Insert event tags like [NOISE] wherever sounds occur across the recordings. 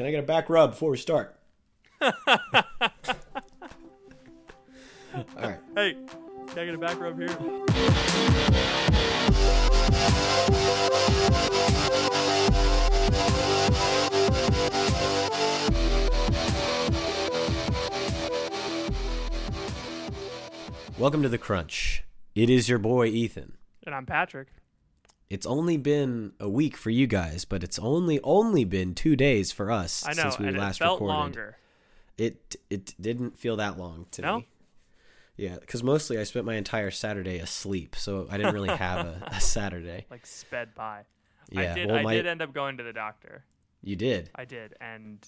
Can I get a back rub before we start? [LAUGHS] All right. Hey, can I get a back rub here? Welcome to the Crunch. It is your boy Ethan. And I'm Patrick. It's only been a week for you guys, but it's only only been two days for us know, since we and last it felt recorded. longer. It it didn't feel that long to No? me. Yeah, because mostly I spent my entire Saturday asleep, so I didn't really have a, a [LAUGHS] Saturday. Like sped by. Yeah, I did. well, I my- did end up going to the doctor. You did. I did, and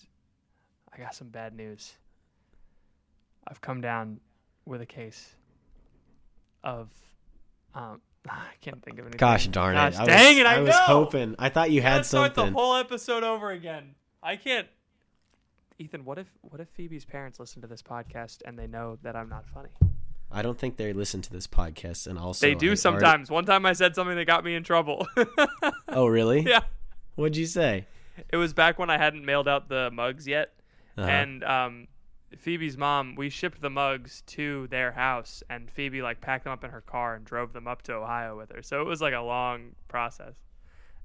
I got some bad news. I've come down with a case of. Um, I can't think of anything. Gosh darn it! Gosh, I dang was, it! I, was know! hoping. I thought you had Let's start something. the whole episode over again. I can't. Ethan, what if what if Phoebe's parents listen to this podcast and they know that I'm not funny? I don't think they listen to this podcast, and also they I do already- sometimes. One time I said something that got me in trouble. [LAUGHS] Oh, really? yeah. What'd you say? It was back when I hadn't mailed out the mugs yet, Uh-huh. and um, Phoebe's mom, we shipped the mugs to their house, and Phoebe like packed them up in her car and drove them up to Ohio with her. So it was like a long process,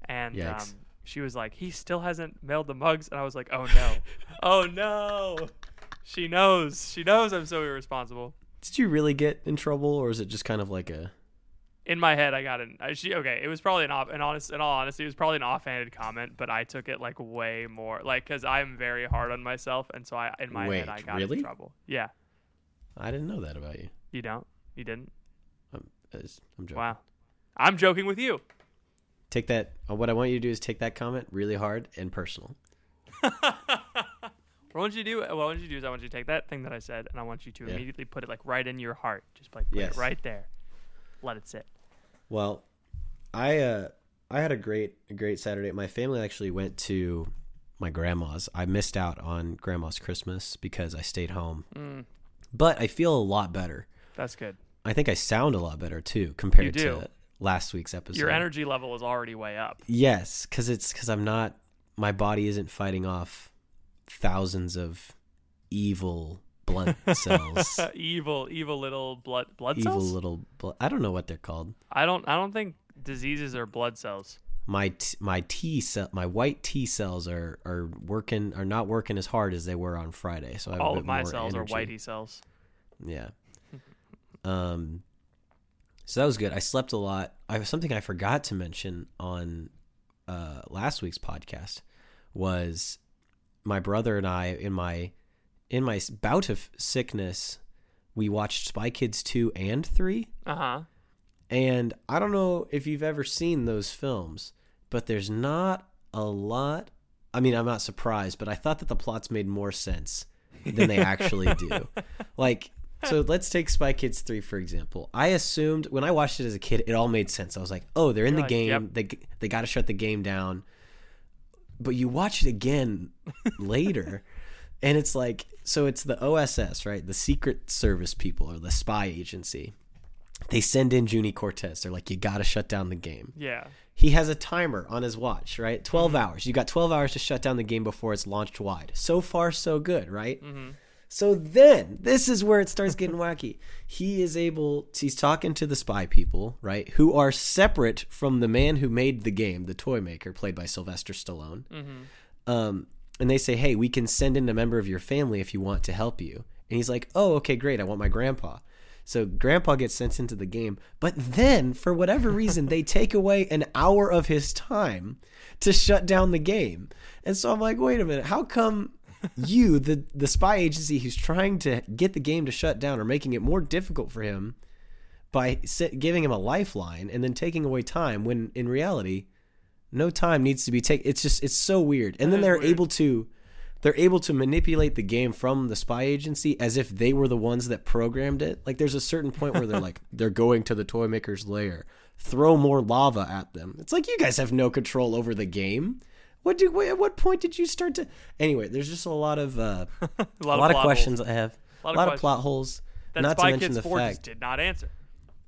and um, she was like, "He still hasn't mailed the mugs," and I was like, "Oh no, [LAUGHS] oh no." She knows. She knows I'm so irresponsible. Did you really get in trouble, or is it just kind of like a? In my head, I got an. I, she okay. It was probably an off. An honest, in all honesty, it was probably an offhanded comment, but I took it like way more, like because I'm very hard on myself, and so I in my Wait, head I got really? in trouble. Yeah, I didn't know that about you. you don't, you didn't. I'm, I'm joking. Wow, I'm joking with you. Take that. uh, What I want you to do is take that comment really hard and personal. [LAUGHS] What I want you to do, what I want you to do is I want you to take that thing that I said, and I want you to Yeah. immediately put it like right in your heart, just like put Yes. it right there. Let it sit. Well, I uh I had a great a great Saturday. My family actually went to my grandma's. I missed out on grandma's Christmas because I stayed home. Mm, But I feel a lot better. that's good. I think I sound a lot better too compared to last week's episode. Your energy level is already way up. Yes, cuz it's cuz I'm not my body isn't fighting off thousands of evil blood [LAUGHS] cells. evil, evil little blood blood evil cells. Evil little blood. I don't know what they're called. I don't. I don't think diseases are blood cells. my t- my T cell my white T cells are are working are not working as hard as they were on Friday. So I have a All bit of my more cells energy. are whitey cells. Yeah. Um. So that was good. I slept a lot. I something I forgot to mention on uh, last week's podcast was my brother and I in my in my bout of sickness. We watched Spy Kids two and three. Uh huh. And I don't know if you've ever seen those films, but there's not a lot. I mean, I'm not surprised, but I thought that the plots made more sense than they actually do. [LAUGHS] Like, so let's take Spy Kids 3 for example. I assumed when I watched it as a kid, it all made sense. I was like, "Oh, they're in You're the like, game. yep. They they got to shut the game down." but you watch it again [LAUGHS] later, and it's like so it's the OSS, right? The Secret Service people or the spy agency. They send in Juni Cortez. They're like, you got to shut down the game. Yeah. He has a timer on his watch, right? 12 mm-hmm. hours. You got 12 hours to shut down the game before it's launched wide. So far, so good, right? Mm-hmm. So then, this is where it starts getting wacky. [LAUGHS] He is able, to, he's talking to the spy people, right? Who are separate from the man who made the game, the toy maker, played by Sylvester Stallone. Mm-hmm. Um, and they say, hey, we can send in a member of your family if you want to help you. And he's like, oh, okay, great. I want my grandpa. So grandpa gets sent into the game. But then, for whatever reason, they [LAUGHS] take away an hour of his time to shut down the game. And so I'm like, wait a minute. How come you, the, the spy agency who's trying to get the game to shut down, are making it more difficult for him by giving him a lifeline and then taking away time when in reality, no time needs to be taken. It's just it's so weird. And then they're weird. able to they're able to manipulate the game from the spy agency as if they were the ones that programmed it. Like there's a certain point where they're [LAUGHS] like they're going to the toy maker's lair, throw more lava at them. It's like you guys have no control over the game. What do at what point did you start to Anyway, there's just a lot of uh, A [LAUGHS] a lot, lot, of, of questions holes I have. A lot a of lot of plot holes. that Not Spy to mention Kids the 4 fact did not answer.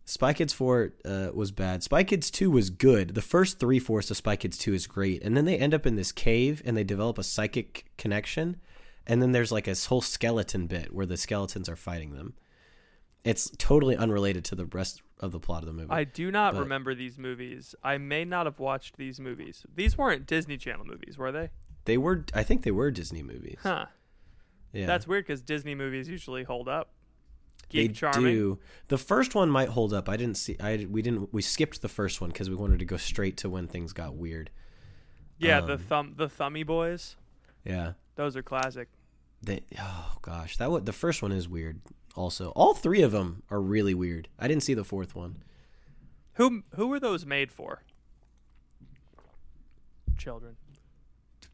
Spy Kids 4 uh, was bad. Spy Kids 2 was good. The first three fourths of Spy Kids 2 is great. And then they end up in this cave and they develop a psychic connection. And then there's like a whole skeleton bit where the skeletons are fighting them. It's totally unrelated to the rest of the plot of the movie. I do not But- remember these movies. I may not have watched these movies. These weren't Disney Channel movies, were they? they were, I think they were Disney movies. Huh. Yeah. That's weird because Disney movies usually hold up. They Charming. do. The first one might hold up. I didn't see. I we didn't. We skipped the first one because we wanted to go straight to when things got weird. Yeah, the Um, thumb the Thummy Boys. Yeah. Those are classic. They, oh gosh, that would the first one is weird. Also, all three of them are really weird. I didn't see the fourth one. Who who were those made for? Children.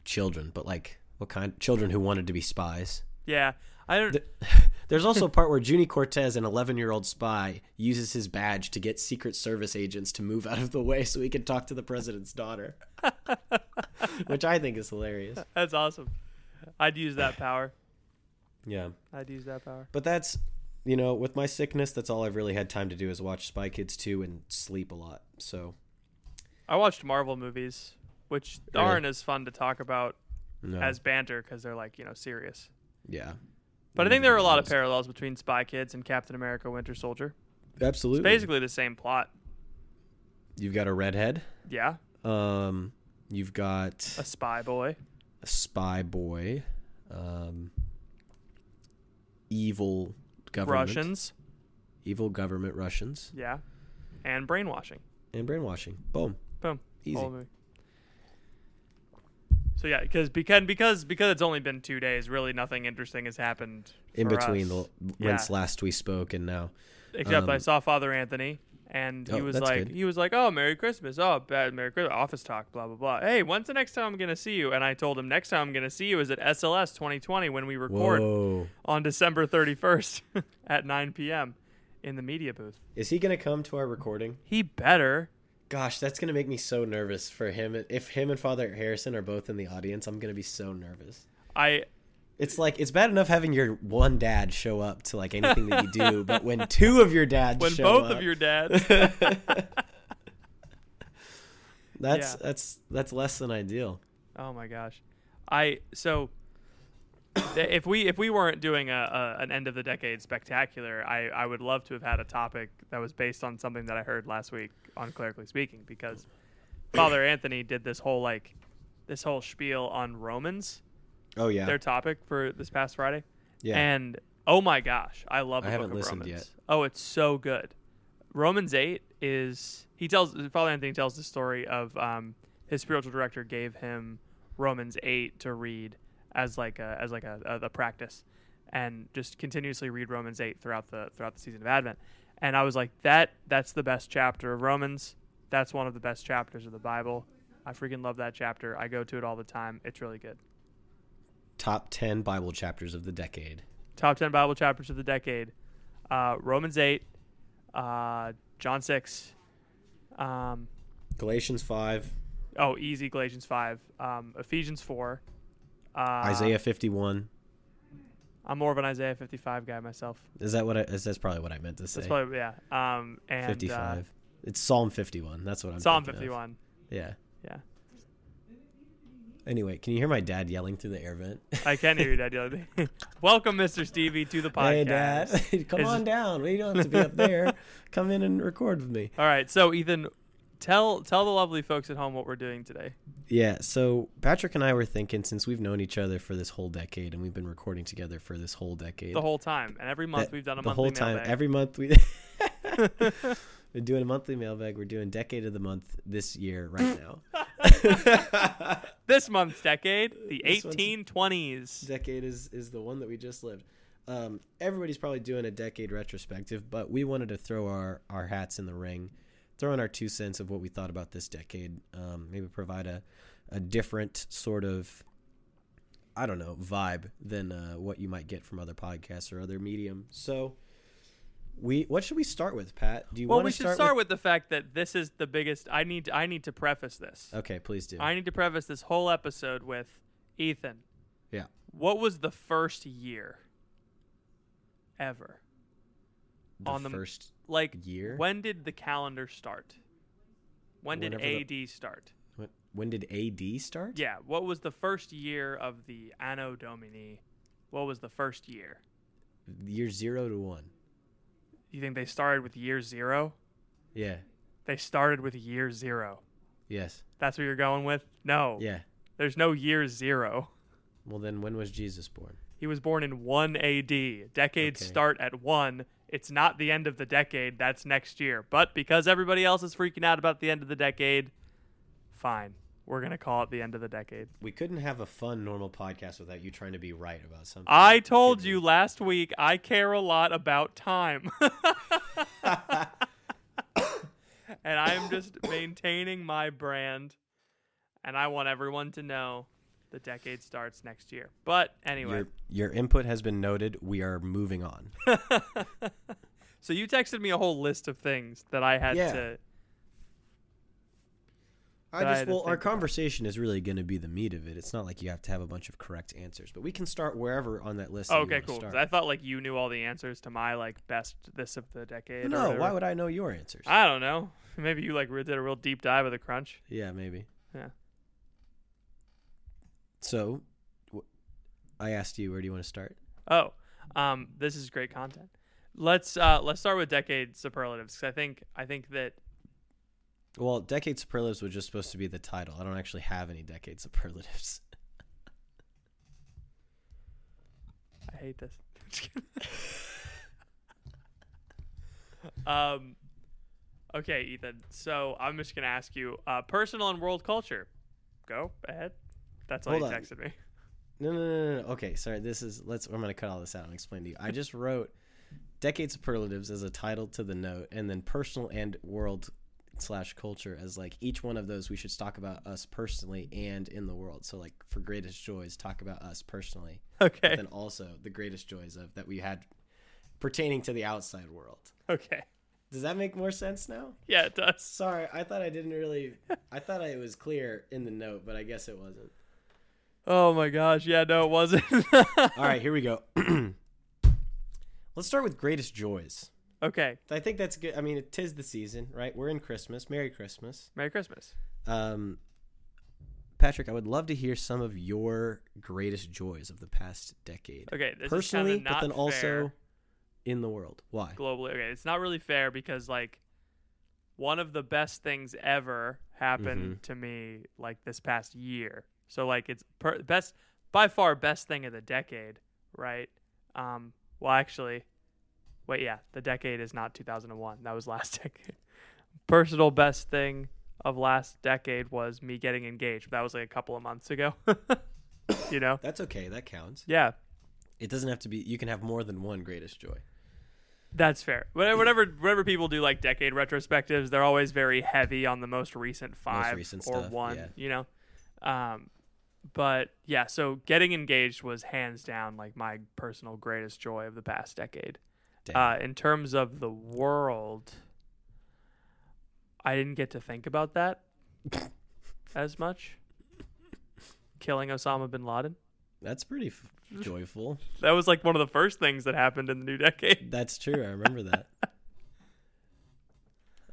Children, but like what kind? Children who wanted to be spies. Yeah, I don't. [LAUGHS] There's also a [LAUGHS] part where Juni Cortez, an 11 year old spy, uses his badge to get Secret Service agents to move out of the way so he can talk to the president's daughter, [LAUGHS] which I think is hilarious. that's awesome. I'd use that power. Yeah, I'd use that power. but that's you know, with my sickness, that's all I've really had time to do is watch Spy Kids 2 and sleep a lot. So I watched Marvel movies, which Really? aren't as fun to talk about no, as banter because they're like you know serious. yeah, But I think there are a lot of parallels between Spy Kids and Captain America: Winter Soldier. Absolutely, It's basically the same plot. you've got a redhead. Yeah, Um, you've got a spy boy. a spy boy, um, evil government, Russians. evil government Russians, Yeah, and brainwashing. and brainwashing. Boom, Boom. easy. So yeah, because because because because it's only been two days, really nothing interesting has happened In between us. the Yeah. whence last we spoke and now. Except I um, saw Father Anthony, and he Oh, was like, good. he was like, "Oh, Merry Christmas! Oh, bad Merry Christmas! Office talk, blah blah blah. Hey, when's the next time I'm gonna see you?" And I told him, "Next time I'm gonna see you is at SLS 2020 when we record Whoa, on December 31st [LAUGHS] at 9 p.m. in the media booth." is he gonna come to our recording? He better. Gosh, that's gonna make me so nervous for him. If him and Father Harrison are both in the audience, I'm gonna be so nervous. I It's like it's bad enough having your one dad show up to like anything that you do, [LAUGHS] but when two of your dads when show both up, of your dads. [LAUGHS] that's Yeah. that's that's less than ideal. Oh my gosh, I so if we if we weren't doing a, a an end of the decade spectacular, I I would love to have had a topic that was based on something that I heard last week on clerically speaking because Father [CLEARS THROAT] Anthony did this whole like this whole spiel on Romans, Oh yeah, their topic for this past Friday, yeah. and oh my gosh, I love the I haven't book of listened Romans. yet. Oh, it's so good. Romans eight is he tells Father Anthony tells the story of um, his spiritual director gave him Romans eight to read as like a as like a, a, a practice, and just continuously read Romans eight throughout the throughout the season of Advent. And I was like, that that's the best chapter of Romans. That's one of the best chapters of the Bible. I freaking love that chapter. I go to it all the time. It's really good. Top ten Bible chapters of the decade. top 10 bible chapters of the decade uh, romans 8 uh, john 6 um, Galatians Oh, easy Galatians five, um, Ephesians four, uh, Isaiah 51. I'm more of an Isaiah 55 guy myself. Is that what I? Is that's probably what I meant to say? That's probably yeah. Um, and 55. Uh, it's Psalm 51. That's what I'm. Psalm thinking of. 51. Yeah. Yeah, Anyway, can you hear my dad yelling through the air vent? I can hear you, Dad. yelling. [LAUGHS] Welcome, Mr. Stevie, to the podcast. hey, dad, [LAUGHS] come Is- on down. We don't have to be up there. [LAUGHS] Come in and record with me. All right, so Ethan, tell tell the lovely folks at home what we're doing today. Yeah. So Patrick and I were thinking since we've known each other for this whole decade and we've been recording together for this whole decade. The whole time, and every month we've done a the whole time. mailbag. Every month we. [LAUGHS] We're doing a monthly mailbag. We're doing decade of the month this year right [LAUGHS] now. [LAUGHS] this month's decade, the 1820s. decade is is the one that we just lived. Um, everybody's probably doing a decade retrospective, but we wanted to throw our our hats in the ring, throw in our two cents of what we thought about this decade. Um, maybe provide a a different sort of I don't know vibe than uh, what you might get from other podcasts or other medium. So. We what should we start with, Pat? Do you want? Well, want we should start, start with? with the fact that this is the biggest. I need. I need to preface this. Okay, please do. I need to preface this whole episode with Ethan. yeah. What was the first year ever? The on the- first Like year. When did the calendar start? When did Whenever the- AD start? when, when did AD start? Yeah. What was the first year of the Anno Domini? What was the first year? Year zero to one. You think they started with year zero? Yeah. They started with year zero. Yes. That's what you're going with? No. Yeah. There's no year zero. Well, then when was Jesus born? He was born in 1 AD. Decades Okay. start at 1. It's not the end of the decade. That's next year. But because everybody else is freaking out about the end of the decade, fine. We're going to call it the end of the decade. We couldn't have a fun, normal podcast without you trying to be right about something. I told you last week I care a lot about time. [LAUGHS] [LAUGHS] and I'm just maintaining my brand. And I want everyone to know the decade starts next year. But anyway. Your, your input has been noted. We are moving on. [LAUGHS] So you texted me a whole list of things that I had Yeah. to. I That I just well, our think about. conversation is really going to be the meat of it. It's not like you have to have a bunch of correct answers, but we can start wherever on that list. okay, cool. I thought like you knew all the answers to my like best this of the decade. no, why would I know your answers? I don't know. Maybe you like did a real deep dive of the crunch. yeah, maybe. Yeah. So, I asked you, where do you want to start? Oh, um, this is great content. Let's uh, let's start with decade superlatives 'cause I think I think that Well, decade superlatives was just supposed to be the title. I don't actually have any decade superlatives. [LAUGHS] I hate this. [LAUGHS] um, okay, Ethan. So I'm just gonna ask you, uh, personal and world culture. Go ahead. That's all Hold you on. texted me. No, no, no, no, no. Okay, sorry. This is let's. I'm gonna cut all this out and explain to you. I just wrote decade superlatives as a title to the note, and then personal and world slash culture as like each one of those we should talk about us personally and in the world. So like for greatest joys, talk about us personally, Okay. but then also the greatest joys of that we had pertaining to the outside world. Okay. Does that make more sense now? Yeah, it does. Sorry, I thought I didn't really. I thought it was clear in the note, but I guess it wasn't. Oh my gosh. Yeah, no, it wasn't. [LAUGHS] All right, here we go. [CLEARS THROAT] Let's start with greatest joys. okay. I think that's good. I mean, it is the season, right? We're in Christmas. Merry Christmas. Merry Christmas. Um, Patrick, I would love to hear some of your greatest joys of the past decade. Okay, this Personally, but then also in the world. Why? globally. Okay, it's not really fair because like one of the best things ever happened Mhm. to me like this past year. So like it's per- best by far best thing of the decade, right? Um well actually wait, yeah, the decade is not 2001. That was last [LAUGHS] decade. Personal best thing of last decade was me getting engaged. That was like a couple of months ago. [LAUGHS] you know? That's okay. That counts. Yeah. It doesn't have to be. You can have more than one greatest joy. That's fair. Whenever, whenever whenever people do like decade retrospectives, they're always very heavy on the most recent five recent or stuff, one. yeah. You know, um, but yeah. So getting engaged was hands down like my personal greatest joy of the past decade. Uh, in terms of the world, I didn't get to think about that. [LAUGHS] as much. Killing Osama bin Laden. That's pretty f- joyful. That was like one of the first things that happened in the new decade. [LAUGHS] That's true. I remember that. [LAUGHS]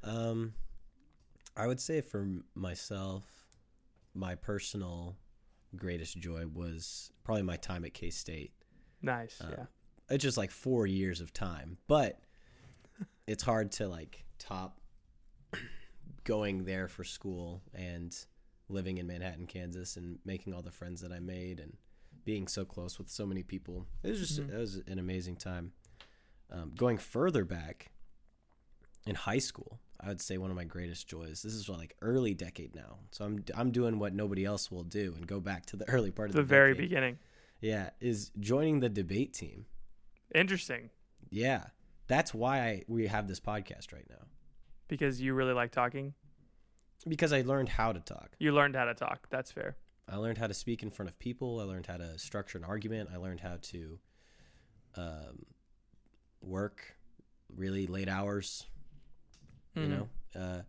Um, I would say for myself, my personal greatest joy was probably my time at K State. Nice. Uh, yeah. It's just like four years of time, but it's hard to like top going there for school and living in Manhattan, Kansas, and making all the friends that I made and being so close with so many people. It was just it was an amazing time. Um, going further back in high school, I would say one of my greatest joys. This is like early decade now, so I'm I'm doing what nobody else will do and go back to the [LAUGHS] early part of The the, very decade. beginning. Yeah, is joining the debate team. Interesting. Yeah, that's why I, we have this podcast right now Because you really like talking. because I learned how to talk. You learned how to talk. That's fair. I learned how to speak in front of people. I learned how to structure an argument. I learned how to um, work really late hours. You Mhm. know, uh,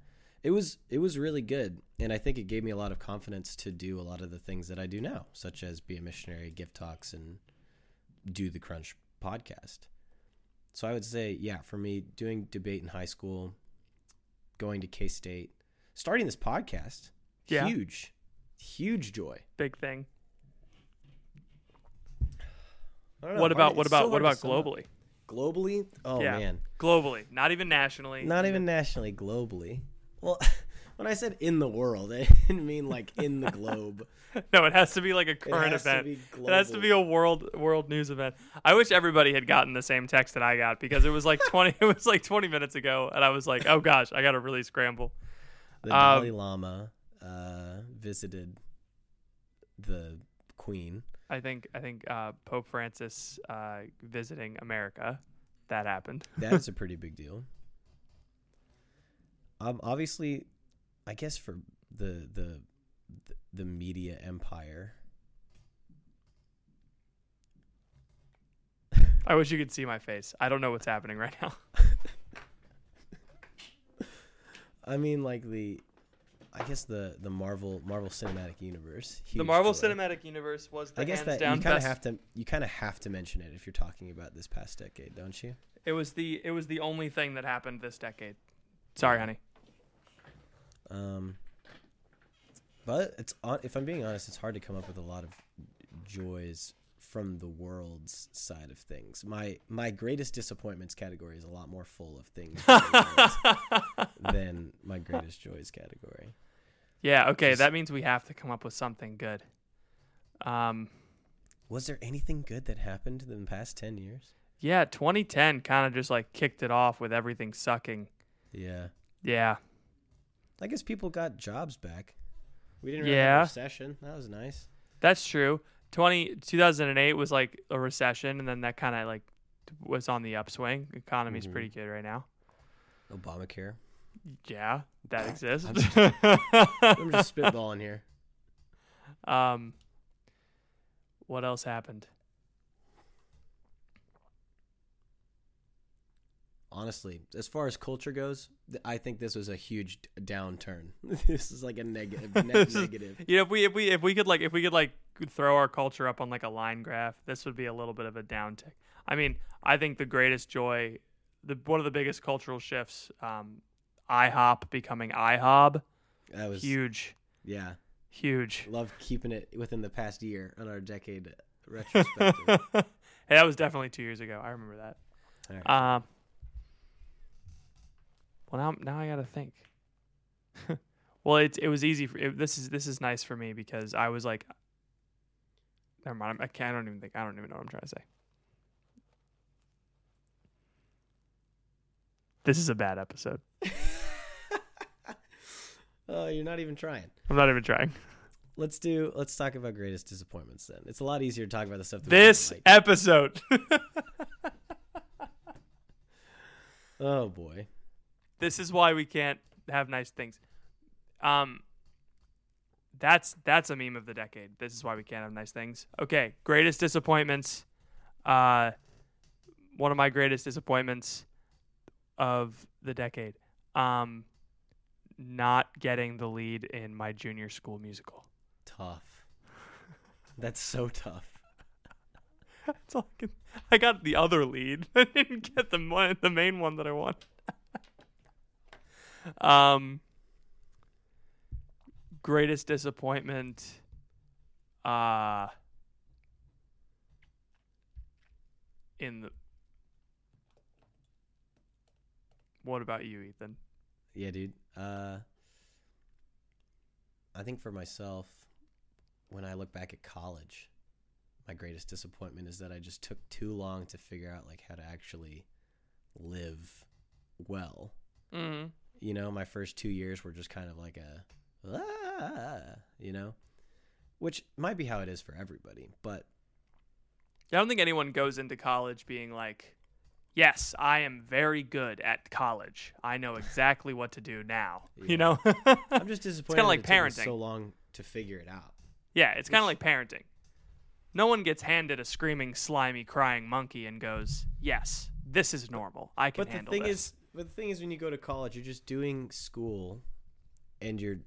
it was it was really good, and I think it gave me a lot of confidence to do a lot of the things that I do now, such as be a missionary, give talks, and do the Crunch podcast. So I would say, yeah, for me, doing debate in high school, going to K State, starting this podcast, Yeah. huge, huge joy. Big thing. Know, What about what it's so about what about globally? Globally, oh Yeah. man, Globally, not even nationally. not even nationally, globally. Well, [LAUGHS] when I said in the world, [LAUGHS] I didn't mean like in the globe. [LAUGHS] No, it has to be like a current to event. It has to be a world world news event. I wish everybody had gotten the same text that I got because it was like twenty. it was like twenty minutes ago, and I was like, "Oh gosh, I got to really scramble." The Um, Dalai Lama uh, visited the Queen. I think I think uh, Pope Francis uh, visiting America that happened. [LAUGHS] That's a pretty big deal. Um, obviously, I guess for the the the media empire, [LAUGHS] I wish you could see my face. I don't know what's happening right now. [LAUGHS] I mean, like the, I guess the the Marvel Marvel Cinematic Universe. the Marvel. Cinematic Universe was the I guess hands that down you kind of have to you kind of have to mention it if you're talking about this past decade, don't you? It was the it was the only thing that happened this decade. Sorry, honey. Um, but it's if I'm being honest, it's hard to come up with a lot of joys from the world's side of things. My my greatest disappointments category is a lot more full of things [LAUGHS] than my greatest joys category. Yeah, okay, Just- that means we have to come up with something good. Um Was there anything good that happened in the past ten years? yeah, 2010 kind of just like kicked it off with everything sucking. Yeah, Yeah. I guess people got jobs back. We didn't really Yeah. have a recession. That was nice. That's true. 20 2008 was like a recession and then that kind of like was on the upswing. Economy's Mhm. pretty good right now. Obamacare. Yeah, that exists. I'm [LAUGHS] I'm just spitballing here. um what else happened? honestly, as far as culture goes, I think this was a huge downturn. [LAUGHS] this is like a negative, [LAUGHS] negative. You know, if we if we if we could like if we could like throw our culture up on like a line graph, this would be a little bit of a downtick. I mean, I think the greatest joy, the one of the biggest cultural shifts, um, IHOP becoming IHOB, That was huge, yeah. huge. Love keeping it within the past year on our decade retrospective. [LAUGHS] hey, that was definitely two years ago. I remember that. Right. Um, well, now now I gotta think. [LAUGHS] well, it it was easy for it, this is this is nice for me because I was like, never mind. I can't. I don't even think. I don't even know what I'm trying to say. This is a bad episode. [LAUGHS] oh, you're not even trying. I'm not even trying. [LAUGHS] Let's do. Let's talk about greatest disappointments then. It's a lot easier to talk about the stuff that This didn't episode. [LAUGHS] Oh boy. this is why we can't have nice things. Um that's that's a meme of the decade. This is why we can't have nice things. Okay, greatest disappointments. Uh one of my greatest disappointments of the decade. Um not getting the lead in my junior school musical. Tough. That's so tough. That's all I can. I got the other lead. [LAUGHS] I didn't get the one, the main one that I wanted. [LAUGHS] um, greatest disappointment. Uh in the. What about you, Ethan? Yeah, dude. Uh, I think for myself, when I look back at college, my greatest disappointment is that I just took too long to figure out like how to actually live well. Mm-hmm. You know, my first two years were just kind of like a, ah, you know, which might be how it is for everybody, but I don't think anyone goes into college being like, "Yes, I am very good at college. I know exactly what to do now." Yeah. You know? [LAUGHS] I'm just disappointed. like that it took me parenting. so long to figure it out. yeah, it's kind of like parenting. No one gets handed a screaming, slimy, crying monkey and goes, "Yes, this is normal. I can But the thing this." is, but the thing is, when you go to college, you're just doing school, and you're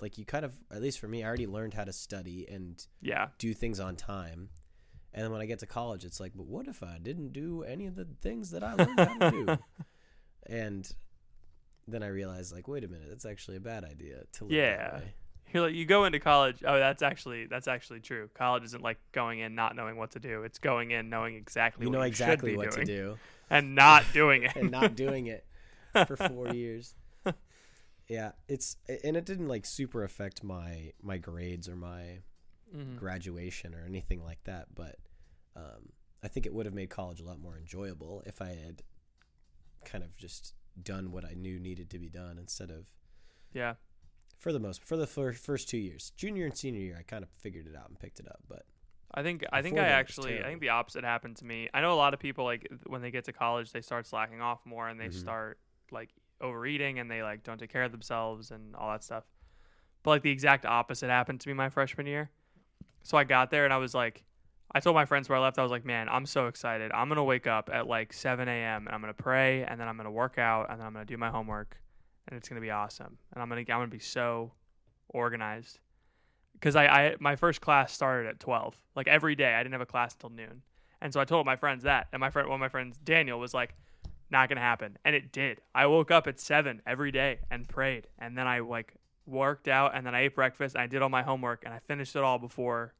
like, you kind of, at least for me, I already learned how to study and yeah, do things on time. And then when I get to college, it's like, but what if I didn't do any of the things that I learned how to do? [LAUGHS] And then I realized, like, wait a minute, that's actually a bad idea to live Yeah. you're like, you go into college. Oh, that's actually that's actually true. College isn't like going in not knowing what to do. It's going in knowing exactly You what know you exactly should be what to do. [LAUGHS] and not doing it. [LAUGHS] and not doing it for four years. Yeah, it's and it didn't like super affect my my grades or my Mhm. graduation or anything like that. But um, I think it would have made college a lot more enjoyable if I had kind of just done what I knew needed to be done instead of Yeah. for the most for the fir- first two years, junior and senior year, I kind of figured it out and picked it up. But I think I think I that, it was actually I think the opposite happened to me. I know a lot of people like when they get to college they start slacking off more and they Mhm. start like overeating and they like don't take care of themselves and all that stuff. But like the exact opposite happened to me my freshman year. So I got there and I was like I told my friends where I left, I was like, man, I'm so excited. I'm gonna wake up at like 7 a.m. and I'm gonna pray and then I'm gonna work out and then I'm gonna do my homework and it's gonna be awesome. And I'm gonna I'm gonna be so organized because I, I my first class started at 12 like every day i didn't have a class until noon and so i told my friends that and my friend one of my friends daniel was like not gonna happen and it did i woke up at 7 every day and prayed and then i like worked out and then i ate breakfast and i did all my homework and i finished it all before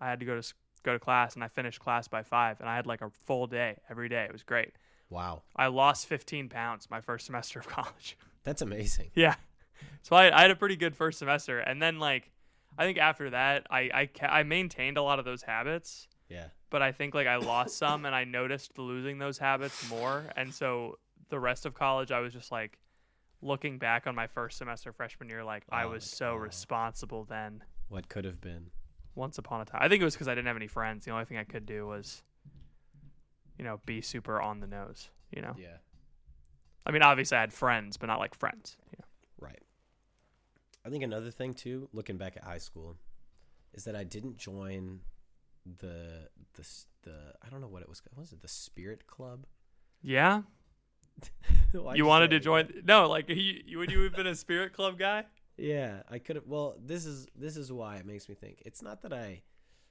i had to go to go to class and i finished class by 5 and i had like a full day every day. It was great. Wow, i lost 15 pounds my first semester of [LAUGHS] college. That's amazing. yeah. So I, I had a pretty good first semester, and then like, I think after that, I I, ca- I maintained a lot of those habits, Yeah, but I think like I lost some, and I noticed losing those habits more, and so the rest of college, I was just like, looking back on my first semester freshman year, like I Oh, was so oh. responsible then. what could have been? Once upon a time, I think it was because I didn't have any friends. The only thing I could do was, you know, be super on the nose. You know, Yeah, I mean, obviously I had friends, but not like friends. Know? Right. I think another thing too, looking back at high school, is that I didn't join the the the I don't know what it was. What was it the Spirit Club? Yeah. [LAUGHS] You wanted to join? that? No, like you, would you have been a Spirit Club guy? Yeah, I could have. Well, this is this is why it makes me think. It's not that I,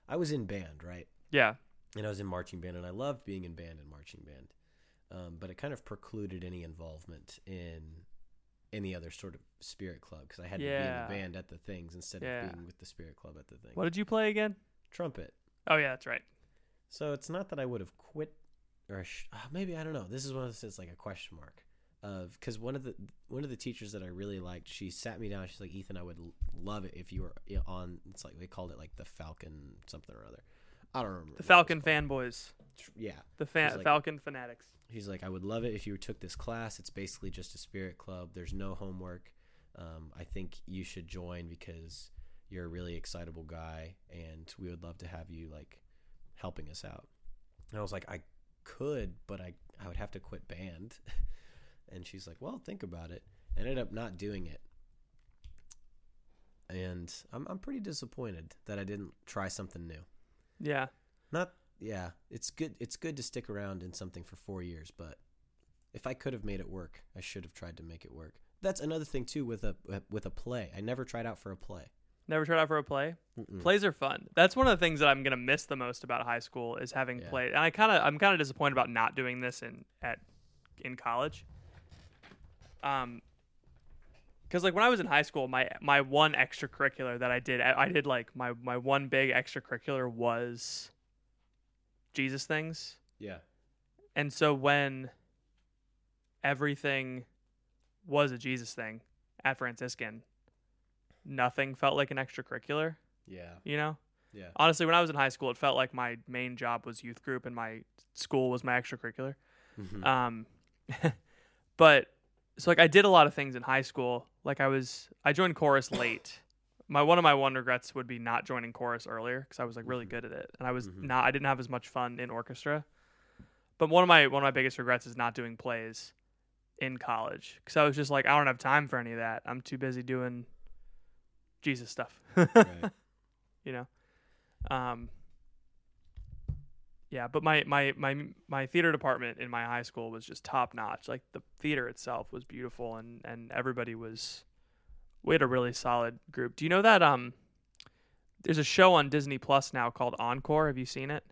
I was in band, right? Yeah. and I was in marching band, and I loved being in band and marching band. Um, but it kind of precluded any involvement in any other sort of spirit club because I had to be in the band at the things instead Yeah. of being with the spirit club at the thing. What did you play again? Trumpet. Oh yeah, that's right. So it's not that I would have quit, or sh- uh, maybe I don't know. This is one of those it's like a question mark of because one of the one of the teachers that I really liked, she sat me down. She's like, Ethan, I would l- love it if you were on. It's like they called it like the Falcon something or other. I don't remember. The what it was Falcon fanboys. Yeah, The fa- like- Falcon fanatics. He's like, I would love it if you took this class. It's basically just a spirit club. There's no homework. Um, I think you should join because you're a really excitable guy, and we would love to have you like helping us out. And I was like, I could, but I I would have to quit band. [LAUGHS] and she's like, Well, think about it. I ended up not doing it, and I'm I'm pretty disappointed that I didn't try something new. Yeah. Not yeah, it's good it's good to stick around in something for 4 years, but if I could have made it work, I should have tried to make it work. that's another thing too with a with a play. I never tried out for a play. Never tried out for a play. Mm-mm. Plays are fun. That's one of the things that I'm gonna miss the most about high school is having Yeah. play. And I kind of I'm kind of disappointed about not doing this in at in college. Um, because like when I was in high school, my my one extracurricular that I did, I I did like my my one big extracurricular was Jesus things. Yeah. And so when everything was a Jesus thing at Franciscan, nothing felt like an extracurricular, Yeah. you know? Yeah. Honestly, when I was in high school, it felt like my main job was youth group and my school was my extracurricular. Mhm. Um, [LAUGHS] but so like I did a lot of things in high school. Like I was, I joined chorus [COUGHS] late. My one of my one regrets would be not joining chorus earlier because I was like really Mhm. good at it, and I was Mhm. not. I didn't have as much fun in orchestra. But one of my one of my biggest regrets is not doing plays in college because I was just like I don't have time for any of that. I'm too busy doing Jesus stuff. [LAUGHS] right. you know um yeah but my my my my theater department in my high school was just top notch like the theater itself was beautiful and and everybody was we had a really solid group do you know that um there's a show on disney plus now called encore have you seen it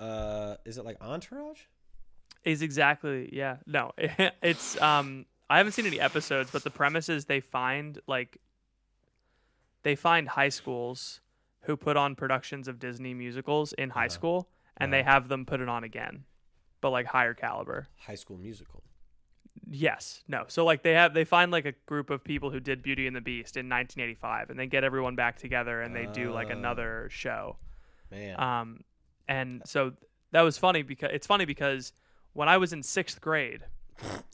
Uh, is it like Entourage? is exactly yeah no [LAUGHS] it's um i haven't seen any episodes but the premise is they find like they find high schools who put on productions of disney musicals in high Uh-huh. school and they have them put it on again but like higher caliber High School Musical. yes no so like they have they find like a group of people who did beauty and the beast in 1985 and they get everyone back together and they do like Oh. another show Man. um, and so that was funny because it's funny because when I was in sixth grade,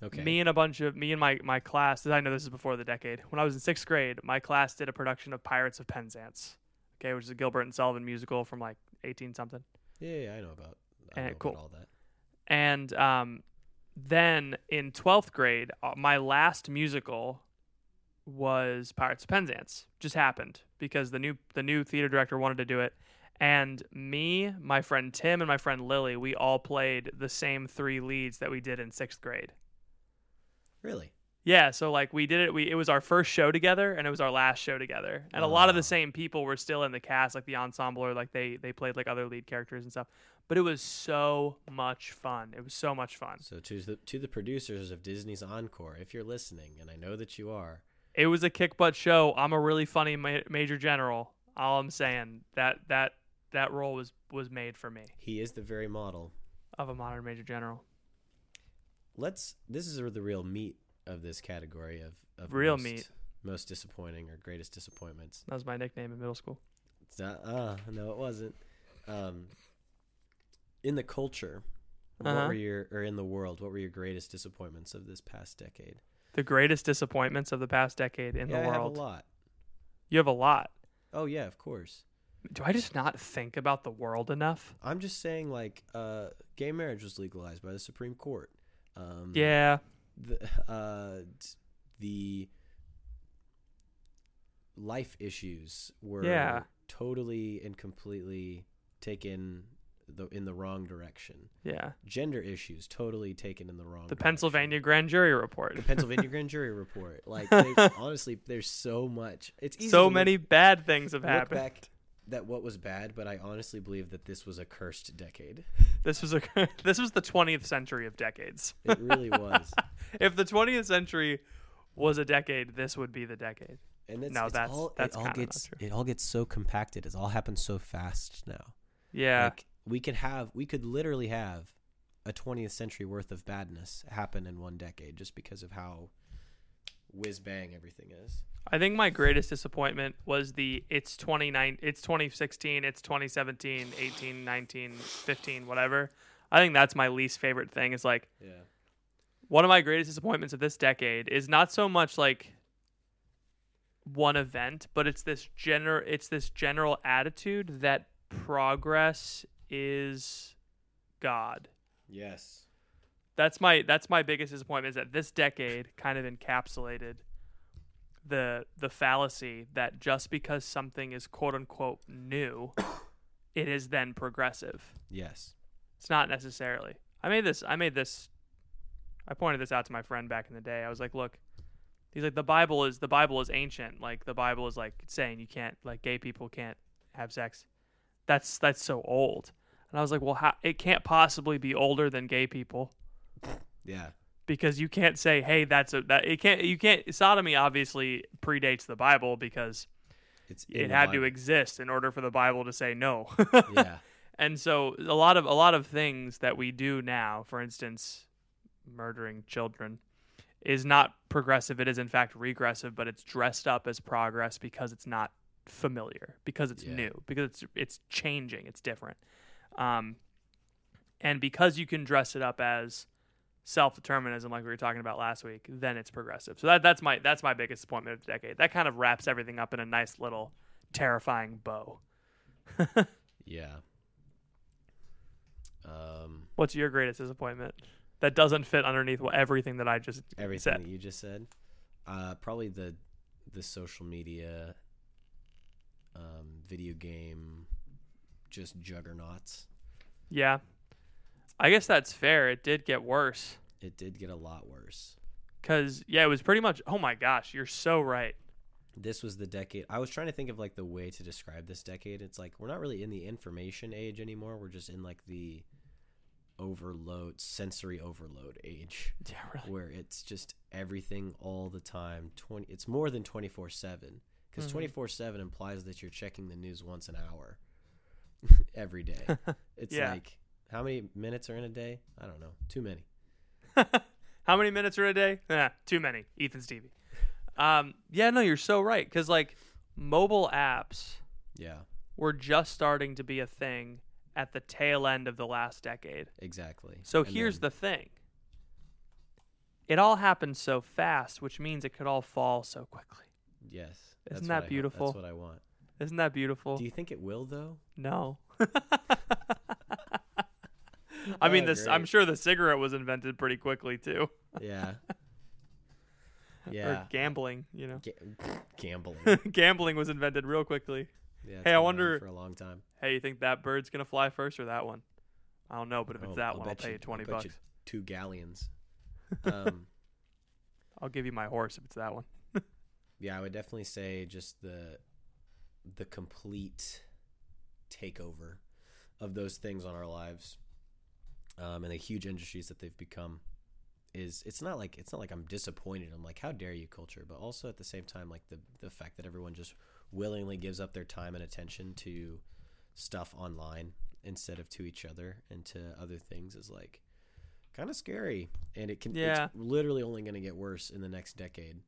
okay. me and a bunch of me and my my class. As I know this is before the decade. When I was in sixth grade, my class did a production of Pirates of Penzance, okay, which is a Gilbert and Sullivan musical from like eighteen something. Yeah, yeah, I know about. I Eh, know cool. about all that. And um, then in twelfth grade, uh, my last musical was Pirates of Penzance. Just happened because the new the new theater director wanted to do it, and me, my friend Tim, and my friend Lily, we all played the same three leads that we did in sixth grade. Really? Yeah, so like we did it. We it was our first show together, and it was our last show together. And a lot of Oh. the ah. same people were still in the cast, like the ensemble, or like they they played like other lead characters and stuff. But it was so much fun. It was so much fun. So to the to the producers of Disney's Encore, if you're listening, and I know that you are, It was a kick butt show. I'm a really funny ma- major general. All I'm saying that that that role was was made for me he is the very model. of a modern major general. Let's. This is the real meat of this category of, of Real most, meat. most disappointing or greatest disappointments. That was my nickname in middle school. It's not. Uh, no, it wasn't. Um, in the culture, what Uh-huh. were your or in the world? What were your greatest disappointments of this past decade? The greatest disappointments of the past decade in yeah, the I have world. a lot. You have a lot. Oh yeah, of course. Do I just not think about the world enough? I'm just saying, like, uh, gay marriage was legalized by the Supreme Court. Um, Yeah. The, uh, the life issues were Yeah. totally and completely taken the in the wrong direction. Yeah. Gender issues totally taken in the wrong. The direction. Pennsylvania grand jury report. the Pennsylvania grand jury report. Like, [LAUGHS] they, honestly, there's so much. It's easy to so look- many bad things have look happened. back that what was bad, but I honestly believe that this was a cursed decade. [LAUGHS] This was a [LAUGHS] this was the 20th century of decades. It really [LAUGHS] was. if the 20th century was a decade, this would be the decade. And it's, No, it's that's- all, that's it all gets it all gets so compacted. It all happens so fast now. Yeah. Like we could have we could literally have a 20th century worth of badness happen in one decade just because of how whiz bang everything is. I think my greatest disappointment was the it's 29 it's 2016, it's 2017, 18, 19, 15, whatever. I think that's my least favorite thing is like Yeah. one of my greatest disappointments of this decade is not so much like one event, but it's this gener it's this general attitude that progress is God. Yes. That's my that's my biggest disappointment is that this decade kind of encapsulated the the fallacy that just because something is quote unquote new, [COUGHS] it is then progressive. Yes. It's not necessarily. I made this. I made this. I pointed this out to my friend back in the day. I was like, look, he's like the Bible is the Bible is ancient. Like the Bible is like saying you can't like gay people can't have sex. That's that's so old. And I was like, well, how, it can't possibly be older than gay people Yeah. because you can't say, hey, that's a that it can't you can't sodomy obviously predates the Bible because It's it had to exist in order for the Bible to say no. yeah. [LAUGHS] And so a lot of a lot of things that we do now, for instance, murdering children, is not progressive. It is in fact regressive, but it's dressed up as progress because it's not familiar, because it's Yeah. new, because it's it's changing, it's different. Um, and because you can dress it up as self determinism, like we were talking about last week, then it's progressive. So that that's my that's my biggest disappointment of the decade. That kind of wraps everything up in a nice little terrifying bow. [LAUGHS] Yeah. Um, What's your greatest disappointment that doesn't fit underneath everything that I just everything said? that you just said. Uh, probably the the social media, um, video game, just juggernauts. Yeah, I guess that's fair. It did get worse It did get a lot worse. because yeah, it was pretty much. Oh my gosh, you're so right. This was the decade. I was trying to think of like the way to describe this decade. It's like we're not really in the information age anymore. We're just in like the overload, sensory overload age. [LAUGHS] Yeah, really. where it's just everything all the time 20 it's more than 24/7 because Mhm. 24/7 implies that you're checking the news once an hour [LAUGHS] [LAUGHS] every day it's Yeah. like how many minutes are in a day i don't know too many [LAUGHS] How many minutes are in a day? Eh, too many. Ethan Stevie. Um, yeah, no, you're so right because like mobile apps yeah were just starting to be a thing at the tail end of the last decade. exactly So And here's then- the thing. It all happened so fast, which means it could all fall so quickly. yes Isn't that what I ho- beautiful? that's what i want Isn't that beautiful? do you think it will though No. [LAUGHS] [LAUGHS] I mean, Oh, this. I'm sure the cigarette was invented pretty quickly too. yeah [LAUGHS] Or yeah gambling, you know. Ga- [LAUGHS] gambling gambling was invented real quickly. yeah, Hey, I wonder- for a long time Hey, you think that bird's gonna fly first or that one? I don't know, but if it's Oh, that I'll one, I'll pay you- you twenty bucks. you two galleons um I'll give you my horse if it's that one. Yeah, I would definitely say just the the complete takeover of those things on our lives, um, and the huge industries that they've become. Is it's not like it's not like I'm disappointed. I'm like, how dare you, culture? But also at the same time, like the the fact that everyone just willingly gives up their time and attention to stuff online instead of to each other and to other things is like kind of scary. And it can Yeah. it's literally only going to get worse in the next decade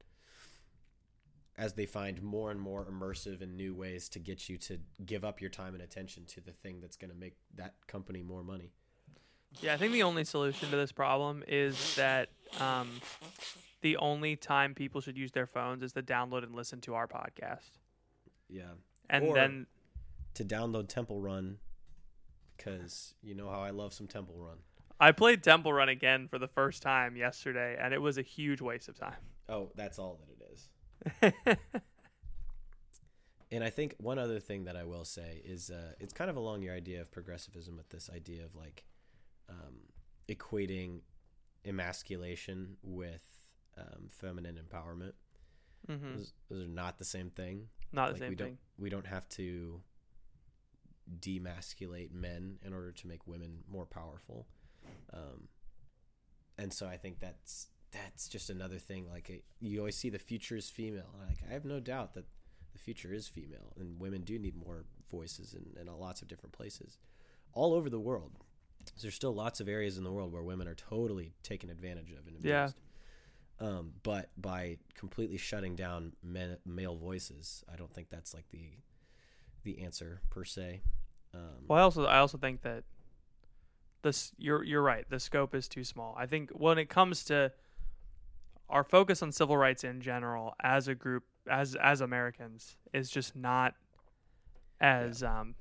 as they find more and more immersive and new ways to get you to give up your time and attention to the thing that's going to make that company more money. Yeah, I think the only solution to this problem is that um, the only time people should use their phones is to download and listen to our podcast, Yeah. and Or- then To download Temple Run cuz you know how I love some Temple Run. I played Temple Run again for the first time yesterday, and it was a huge waste of time. Oh, that's all that it is. [LAUGHS] And I think one other thing that I will say is uh, it's kind of along your idea of progressivism with this idea of like um, equating emasculation with um, feminine empowerment. hmm Those, those are not the same thing. Not the Like, same we thing. don't we don't have to demasculate men in order to make women more powerful. Um, and so I think that's that's just another thing. Like you always see the future is female. And like I have no doubt that the future is female, and women do need more voices in, in lots of different places, all over the world. There's still lots of areas in the world where women are totally taken advantage of and abused. Yeah. Um, but by completely shutting down men, male voices, I don't think that's like the the answer per se. Um, Well, I also I also think that this you're you're right. The scope is too small. I think when it comes to our focus on civil rights in general as a group as as Americans is just not as um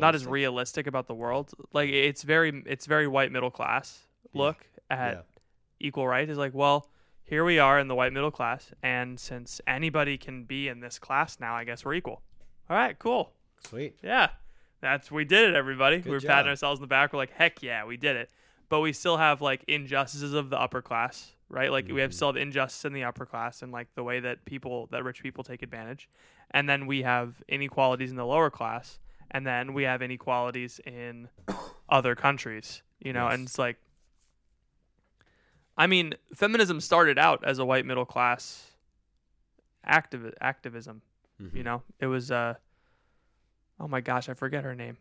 not as realistic about the world. Like it's very it's very white middle class Yeah. look at Yeah. equal rights is like, well, here we are in the white middle class, and since anybody can be in this class now, I guess we're equal. All right, cool. Sweet. Yeah, that's we did it, everybody. Good we were patting ourselves in the back. We're like, heck yeah, we did it. But we still have like injustices of the upper class right? Like we have Mhm. still have injustice in the upper class and like the way that people that rich people take advantage, and then we have inequalities in the lower class, and then we have inequalities in [COUGHS] other countries. You know, and it's like, I mean, feminism started out as a white middle class activ- activism. Mhm. You know, it was uh, oh my gosh, I forget her name.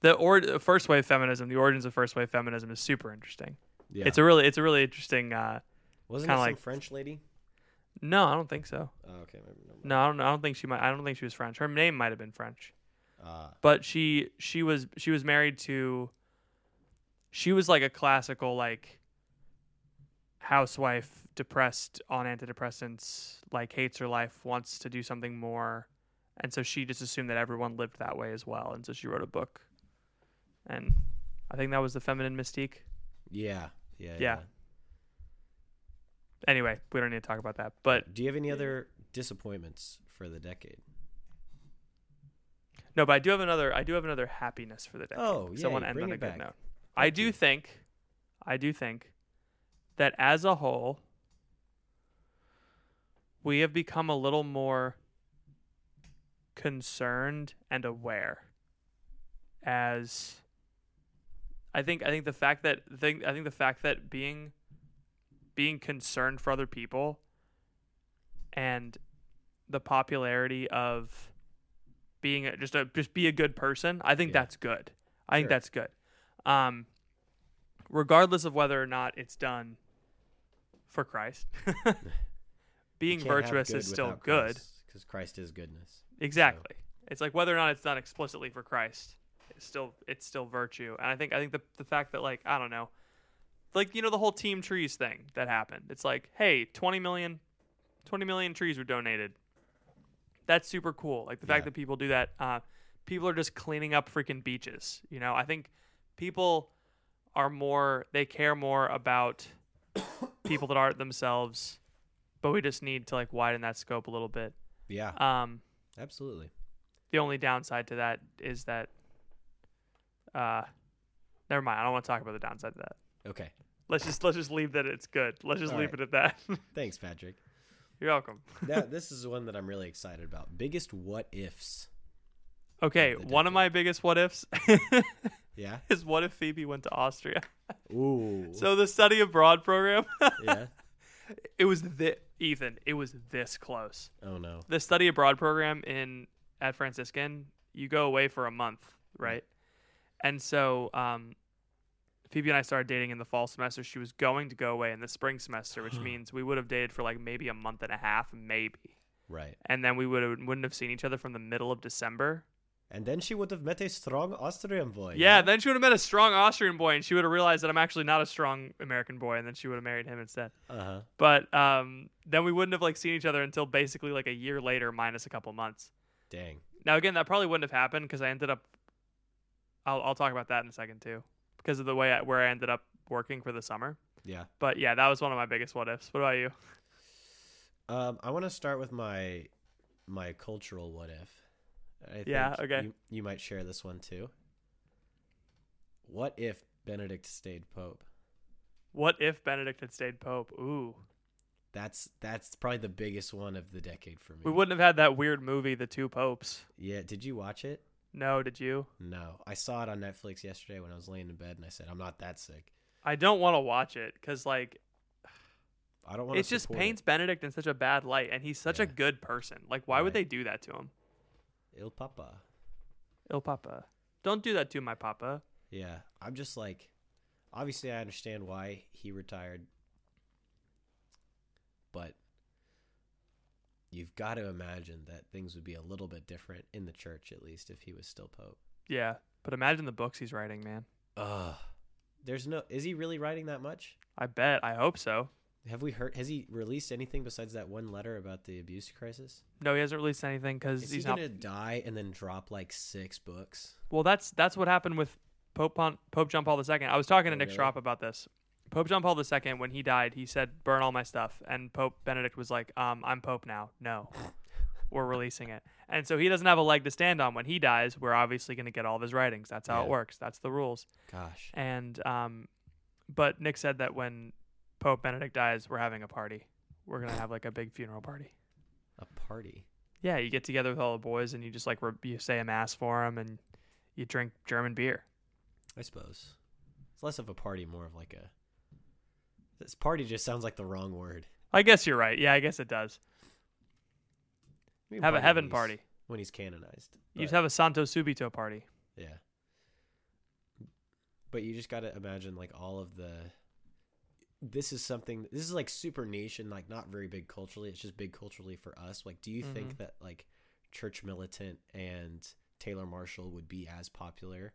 The or first wave feminism, the origins of first wave feminism is super interesting. yeah. It's a really it's a really interesting. Uh, Wasn't it some like- French lady? no, I don't think so. Oh, okay. Maybe. No, I don't. I don't think she might. I don't think she was French. Her name might have been French, Ah, but she she was she was married to. She was like a classical like. Housewife, depressed on antidepressants, like hates her life, wants to do something more, and so she just assumed that everyone lived that way as well, and so she wrote a book. And I think that was the feminine mystique. yeah, yeah, Yeah. Anyway, we don't need to talk about that. But Do you have any other disappointments for the decade? No, but I do have another. I do have another happiness for the decade. Oh, want to end on a good back. note. I do you. think, I do think, that as a whole, we have become a little more concerned and aware. As I think, I think the fact that think I think the fact that being being concerned for other people and the popularity of being a, just a just be a good person. I think Yeah. that's good. I think that's good. Um, regardless of whether or not it's done for Christ, [LAUGHS] being virtuous is still good. because Christ is goodness. Exactly. It's like whether or not it's done explicitly for Christ, it's still it's still virtue. And I think I think the the fact that like I don't know, like you know the whole team trees thing that happened. It's like hey, 20 million, 20 million trees were donated. That's super cool. Like the fact that people do that. Uh, people are just cleaning up freaking beaches. You know, I think people are more they care more about [COUGHS] people that aren't themselves, but we just need to like widen that scope a little bit. Yeah, Um, absolutely. the only downside to that is that uh never mind i don't want to talk about the downside to that Okay, let's just let's just leave that it's good let's just All leave right. it at that [LAUGHS] thanks, Patrick. You're welcome [LAUGHS] now, this is one that I'm really excited about. Biggest what ifs. okay Of one of my biggest what ifs [LAUGHS] Yeah. is what if phoebe went to austria [LAUGHS] Ooh. so the study abroad program yeah. it was this ethan it was this close Oh no. the study abroad program in at franciscan you go away for a month right and so um phoebe and i started dating in the fall semester she was going to go away in the spring semester which means we would have dated for like maybe a month and a half maybe Right. and then we would have, wouldn't have seen each other from the middle of december And then she would have met a strong Austrian boy. yeah then she would have met a strong austrian boy and she would have realized that i'm actually not a strong american boy and then she would have married him instead Uh huh. but um then we wouldn't have like seen each other until basically like a year later minus a couple months Dang. Now again, that probably wouldn't have happened because I ended up. I'll I'll talk about that in a second too, because of the way I, where I ended up working for the summer. Yeah. But yeah, that was one of my biggest what ifs. What about you? Um, I want to start with my my cultural what if. I Yeah, think okay. You, you might share this one too. What if Benedict stayed pope? What if Benedict had stayed pope? Ooh, That's that's probably the biggest one of the decade for me. we wouldn't have had that weird movie, The Two Popes. Yeah. Did you watch it? No, did you? No. I saw it on Netflix yesterday when I was laying in bed, and I said, "I'm not that sick. I don't want to watch it because like I don't want." it just paints Benedict in such a bad light, and he's such a good person. Like, why would they do that to him? Il Papa. Il Papa, don't do that to my Papa. Yeah, I'm just like, obviously, I understand why he retired, but you've got to imagine that things would be a little bit different in the church, at least, if he was still pope. Yeah, but imagine the books he's writing, man. Ugh. There's no. Is he really writing that much? I bet. I hope so. Have we heard? Has he released anything besides that one letter about the abuse crisis? No, he hasn't released anything because Is he he's gonna die and then drop like six books? Well, that's that's what happened with Pope Pon- Pope John Paul II. I was talking to Oh, Nick really? Schropp about this. Pope John Paul II, when he died, he said, "Burn all my stuff," and Pope Benedict was like, "Um, I'm Pope now. No, [LAUGHS] we're releasing it." And so he doesn't have a leg to stand on when he dies. We're obviously going to get all of his writings. That's how it works. That's the rules. Gosh. And um, but Nick said that when Pope Benedict dies, we're having a party. We're gonna have like a big funeral party. A party. Yeah, you get together with all the boys and you just like re- you say a mass for him and you drink German beer. I suppose. It's less of a party, more of like a. This party just sounds like the wrong word. I guess you're right. Yeah, I guess it does. Have a heaven when party. when he's canonized. You just have a Santo Subito party. Yeah. But you just got to imagine like all of the this is something this is like super niche and like not very big culturally. It's just big culturally for us. Like do you think Mhm. that like Church Militant and Taylor Marshall would be as popular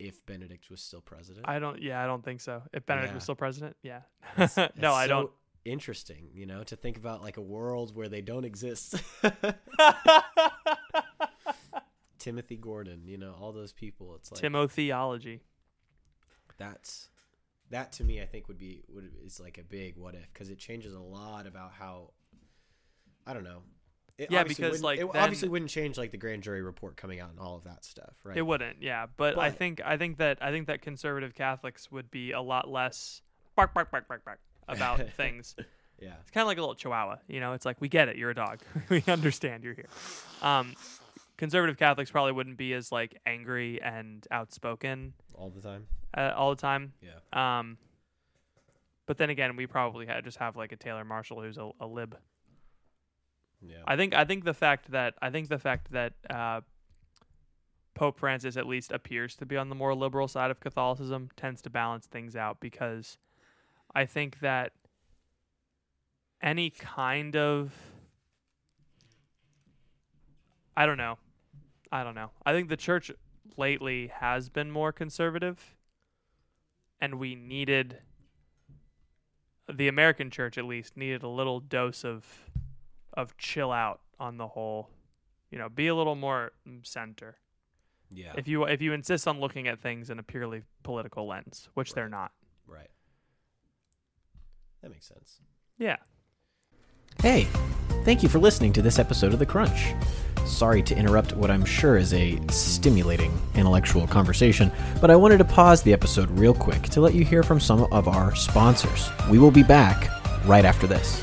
if Benedict was still president? I don't. Yeah, I don't think so. If Benedict Yeah. was still president, yeah. It's- [LAUGHS] no, it's I so don't. Interesting, you know, to think about like a world where they don't exist. [LAUGHS] Timothy Gordon, you know, all those people. It's like Timotheology. that's that to me i think would be would is like a big what if because it changes a lot about how i don't know it Yeah, because, like, it then- obviously wouldn't change like the grand jury report coming out and all of that stuff right It wouldn't, yeah. But, I think I think that I think that conservative Catholics would be a lot less bark bark bark bark bark about [LAUGHS] things. yeah It's kind of like a little chihuahua, you know. It's like we get it, you're a dog. [LAUGHS] we understand you're here. Um, conservative Catholics probably wouldn't be as like angry and outspoken all the time uh, all the time. yeah Um, but then again, we probably had just have like a Taylor Marshall who's a, a lib. Yeah I think I think the fact that I think the fact that uh, Pope Francis at least appears to be on the more liberal side of Catholicism tends to balance things out because I think that any kind of I don't know. I don't know. I think the church lately has been more conservative and we needed the American church at least needed a little dose of of chill out on the whole. You know, be a little more center. yeah If you if you insist on looking at things in a purely political lens, which they're not. right that makes sense Yeah. Hey, thank you for listening to this episode of The Crunch. Sorry to interrupt what I'm sure is a stimulating intellectual conversation, but I wanted to pause the episode real quick to let you hear from some of our sponsors. We will be back right after this.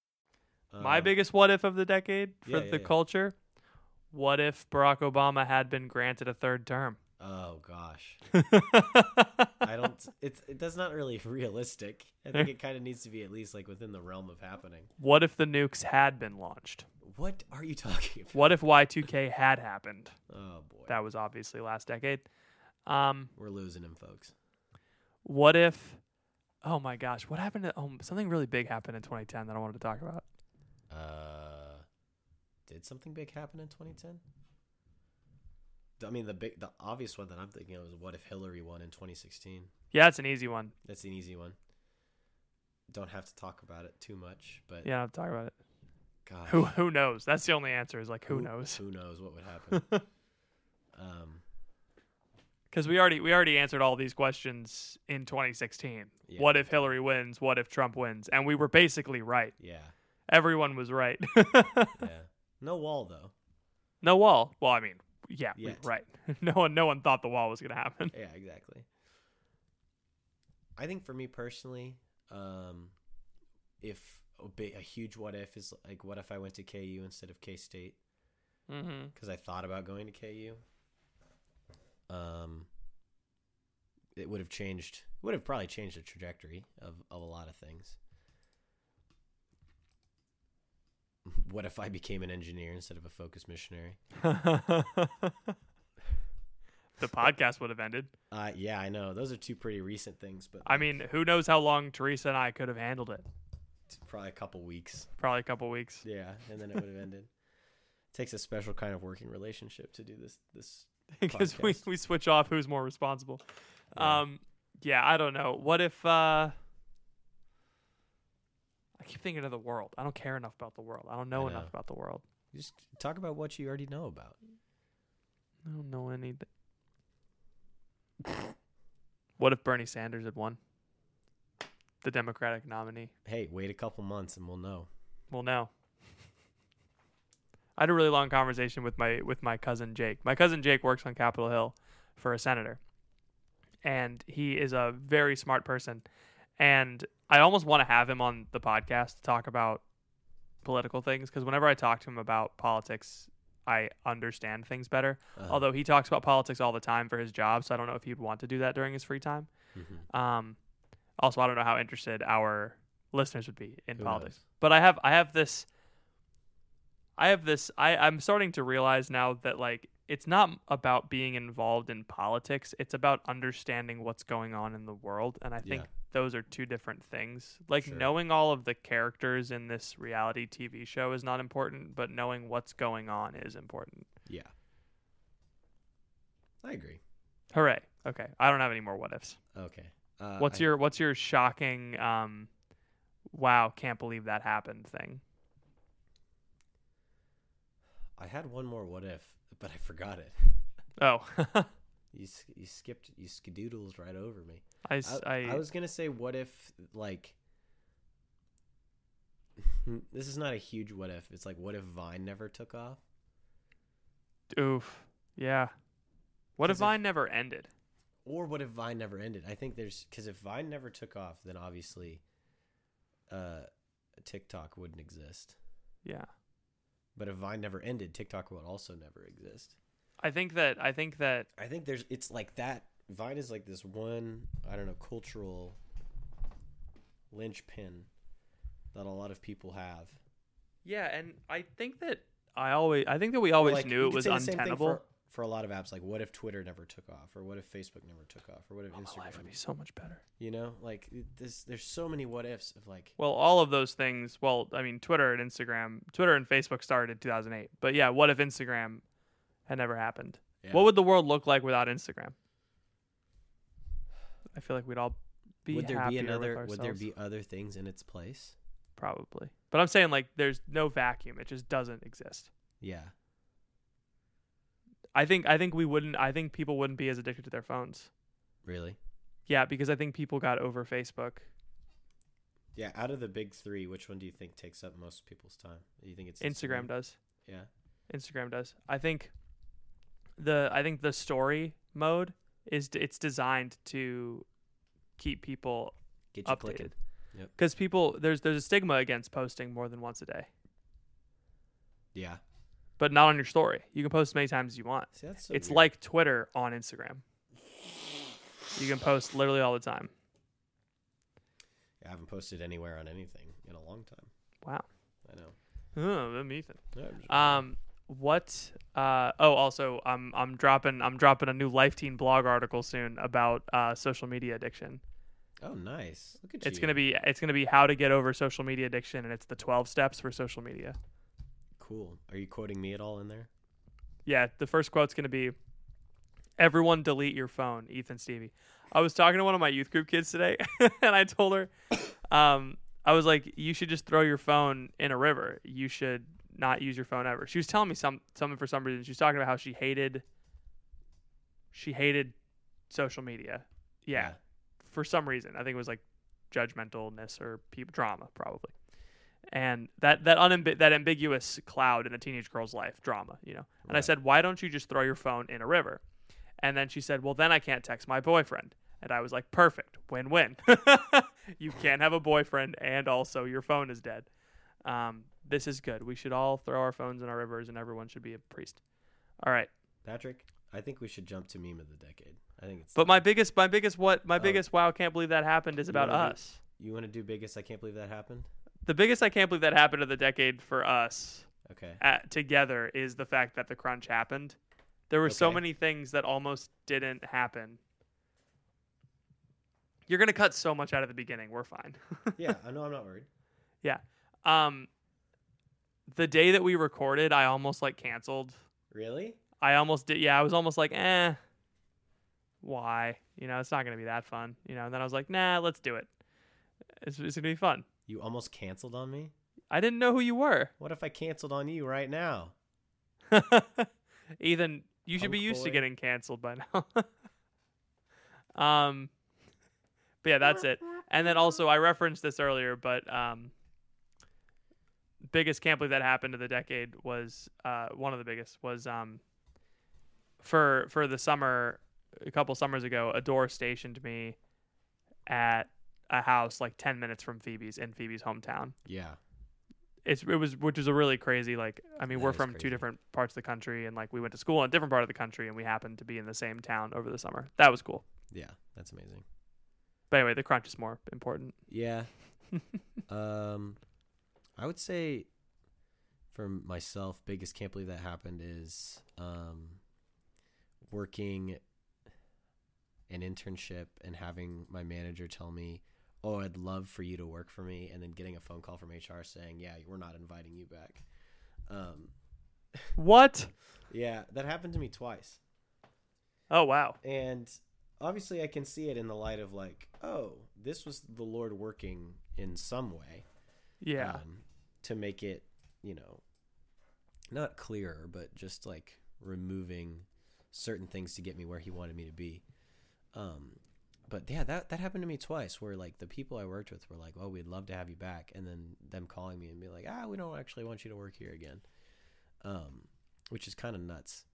My Um, biggest what if of the decade for yeah, the yeah, yeah. culture. What if Barack Obama had been granted a third term? oh gosh [LAUGHS] i don't it's it, that's not really [LAUGHS] realistic i think it kind of needs to be at least like within the realm of happening What if the nukes had been launched? what are you [LAUGHS] talking about What if Y2K had happened? oh boy That was obviously last decade. Um, we're losing him folks what if? Oh my gosh, what happened to? Oh, something really big happened in 2010 that I wanted to talk about. Uh, did something big happen in 2010? I mean, the big, the obvious one that I'm thinking of is what if Hillary won in 2016? Yeah, it's an easy one. That's an easy one. Don't have to talk about it too much, but Yeah, I'll talk about it. God, Who who knows? That's the only answer. Is like who, knows? Who knows what would happen? [LAUGHS] um, Because we already we already answered all these questions in 2016. Yeah. What if Hillary wins? What if Trump wins? And we were basically right. yeah, Everyone was right. [LAUGHS] yeah. No wall though. no wall. Well, I mean, yeah, we right. [LAUGHS] no one no one thought the wall was gonna happen. Yeah, exactly. I think for me personally, um, if a, big, a huge what if is like, what if I went to KU instead of K State? Mm-hmm. because I thought about going to KU. Um, it would have changed. Would have probably changed the trajectory of of a lot of things. What if I became an engineer instead of a focus missionary? [LAUGHS] the podcast would have ended. Uh, yeah, I know those are two pretty recent things, but I mean, who knows how long Teresa and I could have handled it? probably a couple weeks. Probably a couple weeks. Yeah, and then it would have ended. takes a special kind of working relationship to do this. This [LAUGHS] because we, we switch off who's more responsible. Yeah. Um, Yeah, I don't know. What if uh I keep thinking of the world. I don't care enough about the world. I don't know, I enough about the world. Just talk about what you already know about. I don't know anything. what if Bernie Sanders had won? The Democratic nominee. Hey, wait a couple months and we'll know. We'll know. [LAUGHS] I had a really long conversation with my with my cousin Jake. My cousin Jake works on Capitol Hill for a senator, and he is a very smart person. And I almost want to have him on the podcast to talk about political things because whenever I talk to him about politics, I understand things better. Uh-huh. Although he talks about politics all the time for his job, so I don't know if he'd want to do that during his free time. Mhm. Um, also, I don't know how interested our listeners would be in Who politics. knows? But I have I have this I have this I, I'm starting to realize now that like it's not about being involved in politics. It's about understanding what's going on in the world. And I think Yeah. those are two different things. Like Sure. knowing all of the characters in this reality TV show is not important, but knowing what's going on is important. Yeah. I agree. Hooray. Okay. I don't have any more what ifs. Okay. Uh, What's I- your what's your shocking um wow, can't believe that happened thing? I had one more what if, but I forgot it. Oh. [LAUGHS] You you skipped you skadoodles right over me. I I was gonna say what if like [LAUGHS] this is not a huge what if. It's like what if Vine never took off? oof. Yeah. What if- Vine never ended? Or what if Vine never ended? I think there's because if Vine never took off, then obviously, uh, TikTok wouldn't exist. Yeah. But if Vine never ended, TikTok would also never exist. I think that I think that I think there's it's like that. Vine is like this one I don't know cultural linchpin that a lot of people have. yeah, and I think that I always I think that we always Like, knew it was untenable. For, a lot of apps. Like, what if Twitter never took off, or what if Facebook never took off, or what if Oh, my Instagram? life would be so much better. You know, like this. There's so many what ifs of like. Well, all of those things. Well, I mean, Twitter and Instagram, Twitter and Facebook started in 2008. But yeah, what if Instagram had never happened? Yeah. What would the world look like without Instagram? I feel like we'd all be. would there be another? Would there be other things in its place? Probably. But I'm saying like there's no vacuum. It just doesn't exist. Yeah. I think I think we wouldn't I think people wouldn't be as addicted to their phones. Really. Yeah, because I think people got over Facebook. Yeah. Out of the big three, which one do you think takes up most people's time? Do you think it's Instagram does. Yeah. Instagram does. I think the I think the story mode is d- it's designed to keep people Get you updated. clicking. Cuz people there's there's a stigma against posting more than once a day. Yeah. But not on your story. You can post as many times as you want. See, so it's weird. like Twitter on Instagram. You can post literally all the time. I haven't posted anywhere on anything in a long time. Wow. I know. Oh, I'm Ethan. Yeah, Um, what? Uh, oh, also, I'm I'm dropping I'm dropping a new Life Teen blog article soon about uh, social media addiction. oh, nice. Look at It's you. gonna be it's gonna be how to get over social media addiction, and it's the 12 steps for social media. Cool. Are you quoting me at all in there? Yeah, the first quote's gonna be, "Everyone delete your phone." Ethan Stevie. I was talking to one of my youth group kids today, [LAUGHS] and I told her, um, I was like, "You should just throw your phone in a river. You should not use your phone ever." She was telling me some something for some reason. She was talking about how she hated, she hated social media. Yeah, for some reason. I think it was like judgmentalness or drama, probably. And that that unambi- that ambiguous cloud in a teenage girl's life, drama, you know. And I said, "Why don't you just throw your phone in a river?" And then she said, "Well, then I can't text my boyfriend." And I was like, "Perfect, win-win. [LAUGHS] you can't have a boyfriend, and also your phone is dead. Um, this is good. We should all throw our phones in our rivers, and everyone should be a priest." All right. Patrick, I think we should jump to meme of the decade. I think it's. But my biggest, my biggest, what, my Oh. biggest, wow, can't believe that happened is You about do- us. you want to do biggest? I can't believe that happened. The biggest, I can't believe that happened of the decade for us Okay. at, together is the fact that the crunch happened. There were so many things that almost didn't happen. You're gonna cut so much out of the beginning. We're fine. [LAUGHS] yeah, I know. I'm not worried. yeah. Um, the day that we recorded, I almost like canceled. Really? I almost did. Yeah, I was almost like, eh. why? You know, it's not going to be that fun. You know, and then I was like, nah, let's do it. It's, it's going to be fun. You almost canceled on me. I didn't know who you were. What if I canceled on you right now? [LAUGHS] Ethan, you should be used to getting canceled by now. [LAUGHS] um, but yeah, that's it. And then also, I referenced this earlier, but um, biggest can't believe that happened to the decade was uh one of the biggest was um for for the summer a couple summers ago. A door stationed me at a house like ten minutes from Phoebe's in Phoebe's hometown Yeah. it's it was which is a really crazy like I mean That we're from crazy. two different parts of the country and like we went to school in a different part of the country and we happened to be in the same town over the summer. That was cool. Yeah. That's amazing. But anyway, the crunch is more important. Yeah. [LAUGHS] um, I would say for myself, biggest can't believe that happened is um, working an internship and having my manager tell me, "Oh, I'd love for you to work for me," and then getting a phone call from HR saying, "Yeah, we're not inviting you back." Um, What? yeah, that happened to me twice. Oh wow. And obviously, I can see it in the light of like, oh, this was the Lord working in some way. Yeah. Um, to make it, you know, not clearer, but just like removing certain things to get me where He wanted me to be. Um, but yeah, that that happened to me twice, where like the people I worked with were like, "Oh, we'd love to have you back," and then them calling me and be like, "Ah, we don't actually want you to work here again," um, which is kind of nuts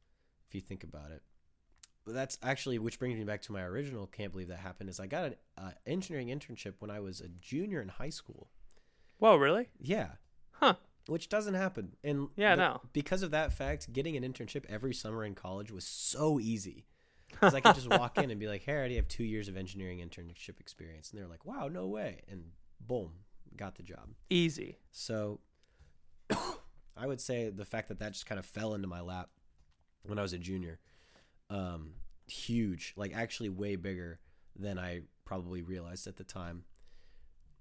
if you think about it. But that's actually which brings me back to my original. Can't believe that happened. Is I got an uh, engineering internship when I was a junior in high school. Whoa, really? Yeah, Huh. which doesn't happen. And Yeah, the- no. Because of that fact, getting an internship every summer in college was so easy. Because I could just walk in [LAUGHS] and be like, "Hey, I already have two years of engineering internship experience," and they're like, "Wow, no way!" And boom, got the job. Easy. So [COUGHS] I would say the fact that that just kind of fell into my lap when I was a junior, um, huge, like actually way bigger than I probably realized at the time.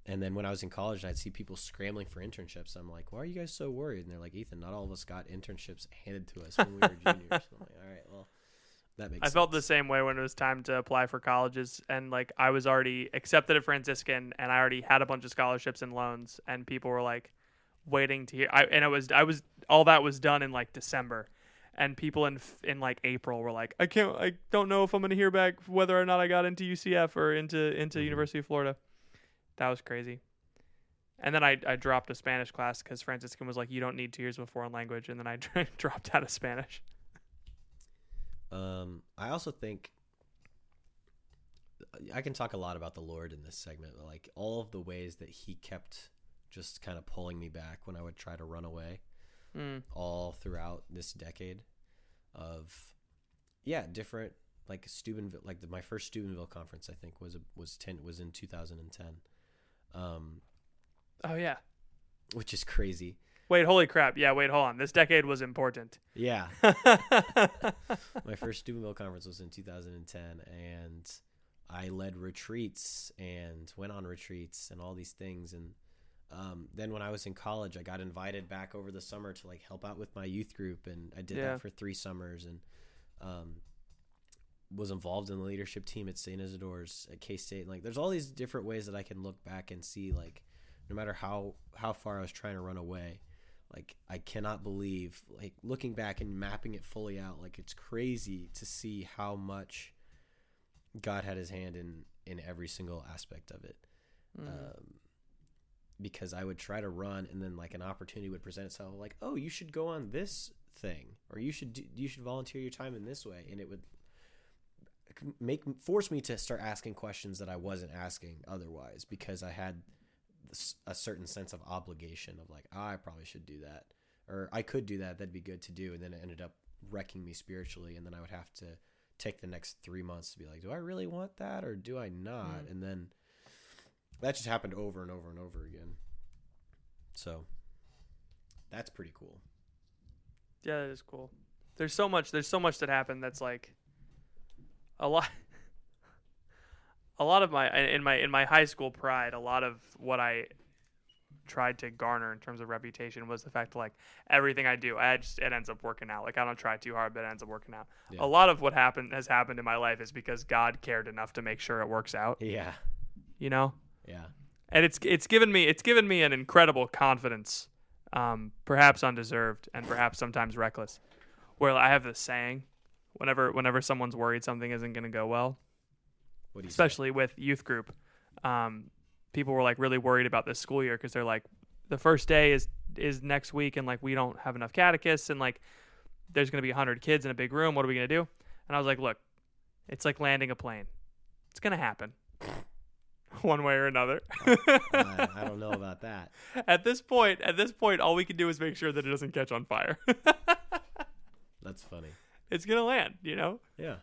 And then when I was in college, I'd see people scrambling for internships. I'm like, why are you guys so worried? And they're like, Ethan, not all of us got internships handed to us when we were juniors. [LAUGHS] I'm like, all right, well, that makes I felt the same way when it was time to apply for colleges and like I was already accepted at Franciscan and I already had a bunch of scholarships and loans and people were like waiting to hear I and it was I was all that was done in like December and people in in like April were like I can't I don't know if I'm going to hear back whether or not I got into UCF or into into Mhm. University of Florida. That was crazy. And then I, I dropped a Spanish class because Franciscan was like, you don't need two years of a foreign language. And then I [LAUGHS] dropped out of Spanish. Um, I also think I can talk a lot about the Lord in this segment, but like all of the ways that He kept just kind of pulling me back when I would try to run away, Mm. all throughout this decade of yeah, different like Steubenville, like the, my first Steubenville conference, I think was a, was ten was in 2010, um, Oh, yeah. which is crazy. Wait, holy crap. Yeah, wait, hold on. This decade was important. Yeah, [LAUGHS] my first Steubenville conference was in 2010, and I led retreats and went on retreats and all these things. And um, then when I was in college, I got invited back over the summer to like help out with my youth group, and I did Yeah. that for three summers and um, was involved in the leadership team at St. Isidore's at K State. Like, there's all these different ways that I can look back and see like, no matter how how far I was trying to run away like i cannot believe like looking back and mapping it fully out like it's crazy to see how much god had his hand in in every single aspect of it. Um, because i would try to run and then like an opportunity would present itself like oh you should go on this thing or you should do, you should volunteer your time in this way and it would make force me to start asking questions that i wasn't asking otherwise because i had a certain sense of obligation of like oh, I probably should do that or I could do that that'd be good to do and then it ended up wrecking me spiritually and then I would have to take the next 3 months to be like do I really want that or do I not Mm. and then that just happened over and over and over again so that's pretty cool Yeah, that is cool. There's so much. There's so much that happened. That's like a lot. A lot of my in my in my high school pride. A lot of what I tried to garner in terms of reputation was the fact that like everything I do, I just it ends up working out. Like I don't try too hard, but it ends up working out. Yeah. A lot of what happened has happened in my life is because God cared enough to make sure it works out. Yeah. You know, Yeah. and it's it's given me it's given me an incredible confidence, um, perhaps undeserved and perhaps sometimes reckless. Where I have this saying, whenever whenever someone's worried something isn't going to go well, What do you say? Especially with youth group, um, people were like really worried about this school year because they're like, the first day is is next week and like we don't have enough catechists and like there's going to be 100 kids in a big room. What are we going to do? And I was like, look, it's like landing a plane. It's going to happen. [LAUGHS] One way or another. I, I don't know about [LAUGHS] that. at this point, at this point, all we can do is make sure that it doesn't catch on fire. [LAUGHS] That's funny. it's gonna land, you know. Yeah.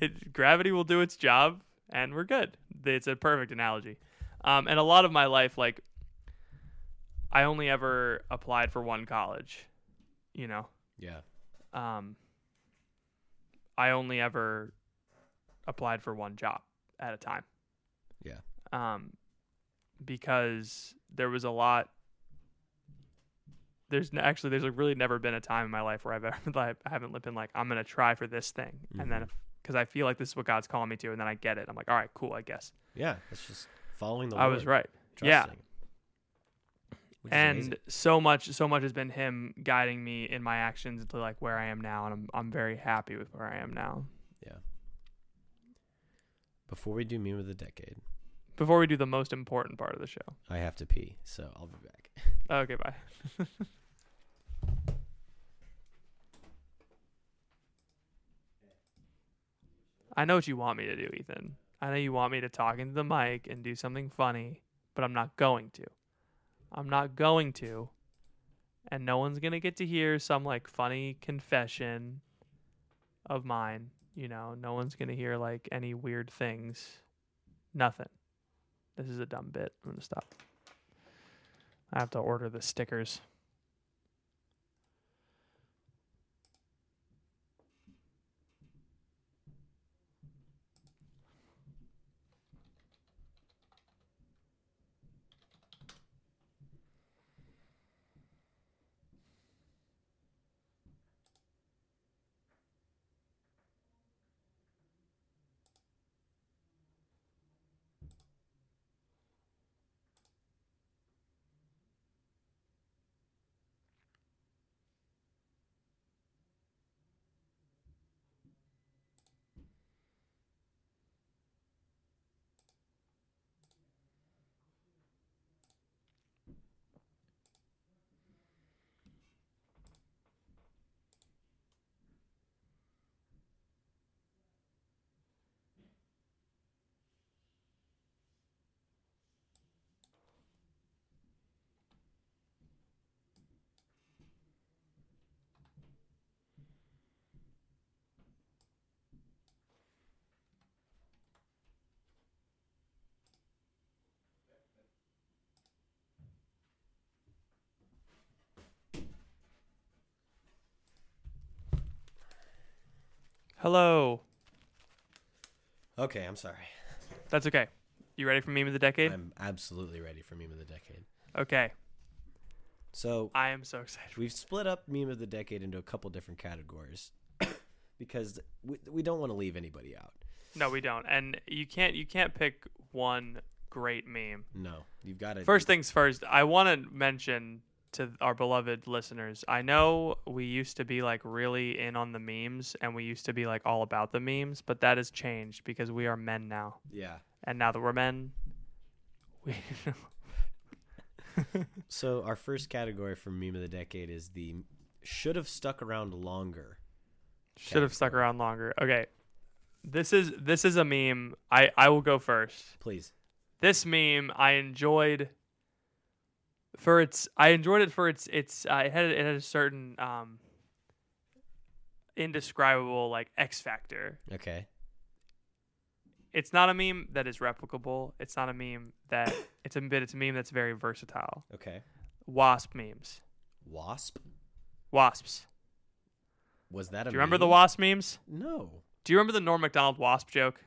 It, gravity will do its job, and we're good. It's a perfect analogy. Um, and a lot of my life, like, I only ever applied for one college. You know, Yeah. um, I only ever applied for one job at a time. Yeah. um, because there was a lot. There's n- actually there's like really never been a time in my life where I've ever [LAUGHS] like, I haven't been like I'm gonna try for this thing, and then because I feel like this is what God's calling me to, and then I get it, I'm like, all right, cool, I guess Yeah. It's just following the I Lord, was right. Yeah, trusting. Is and amazing. so much so much has been Him guiding me in my actions into like where I am now, and I'm I'm very happy with where I am now. Yeah. Before we do meme of the decade, Before we do the most important part of the show, I have to pee, so I'll be back. okay, bye. [LAUGHS] I know what you want me to do, Ethan. I know you want me to talk into the mic and do something funny, but I'm not going to. I'm not going to. And no one's going to get to hear some like funny confession of mine. You know, no one's going to hear like any weird things. Nothing. This is a dumb bit. I'm going to stop. I have to order the stickers. Hello. Okay, I'm sorry. That's okay. You ready for meme of the decade? I'm absolutely ready for meme of the decade. okay. So I am so excited. we've split up meme of the decade into a couple different categories [COUGHS] because we, we don't want to leave anybody out. No, we don't. And you can't you can't pick one great meme. No, you've got to First things first, I want to mention to our beloved listeners. I know we used to be like really in on the memes and we used to be like all about the memes, but that has changed because we are men now. Yeah. And now that we're men, we [LAUGHS] So our first category for meme of the decade is the should have stuck around longer. should have stuck around longer. Okay. This is this is a meme. I I will go first. Please. this meme I enjoyed for its I enjoyed it for its its uh, it had it had a certain um indescribable like X factor. Okay. It's not a meme that is replicable. It's not a meme that [COUGHS] it's a bit it's a meme that's very versatile. Okay. Wasp memes. Wasp. Wasps. Was that a Do you remember the wasp memes? No. Do you remember the Norm Macdonald wasp joke?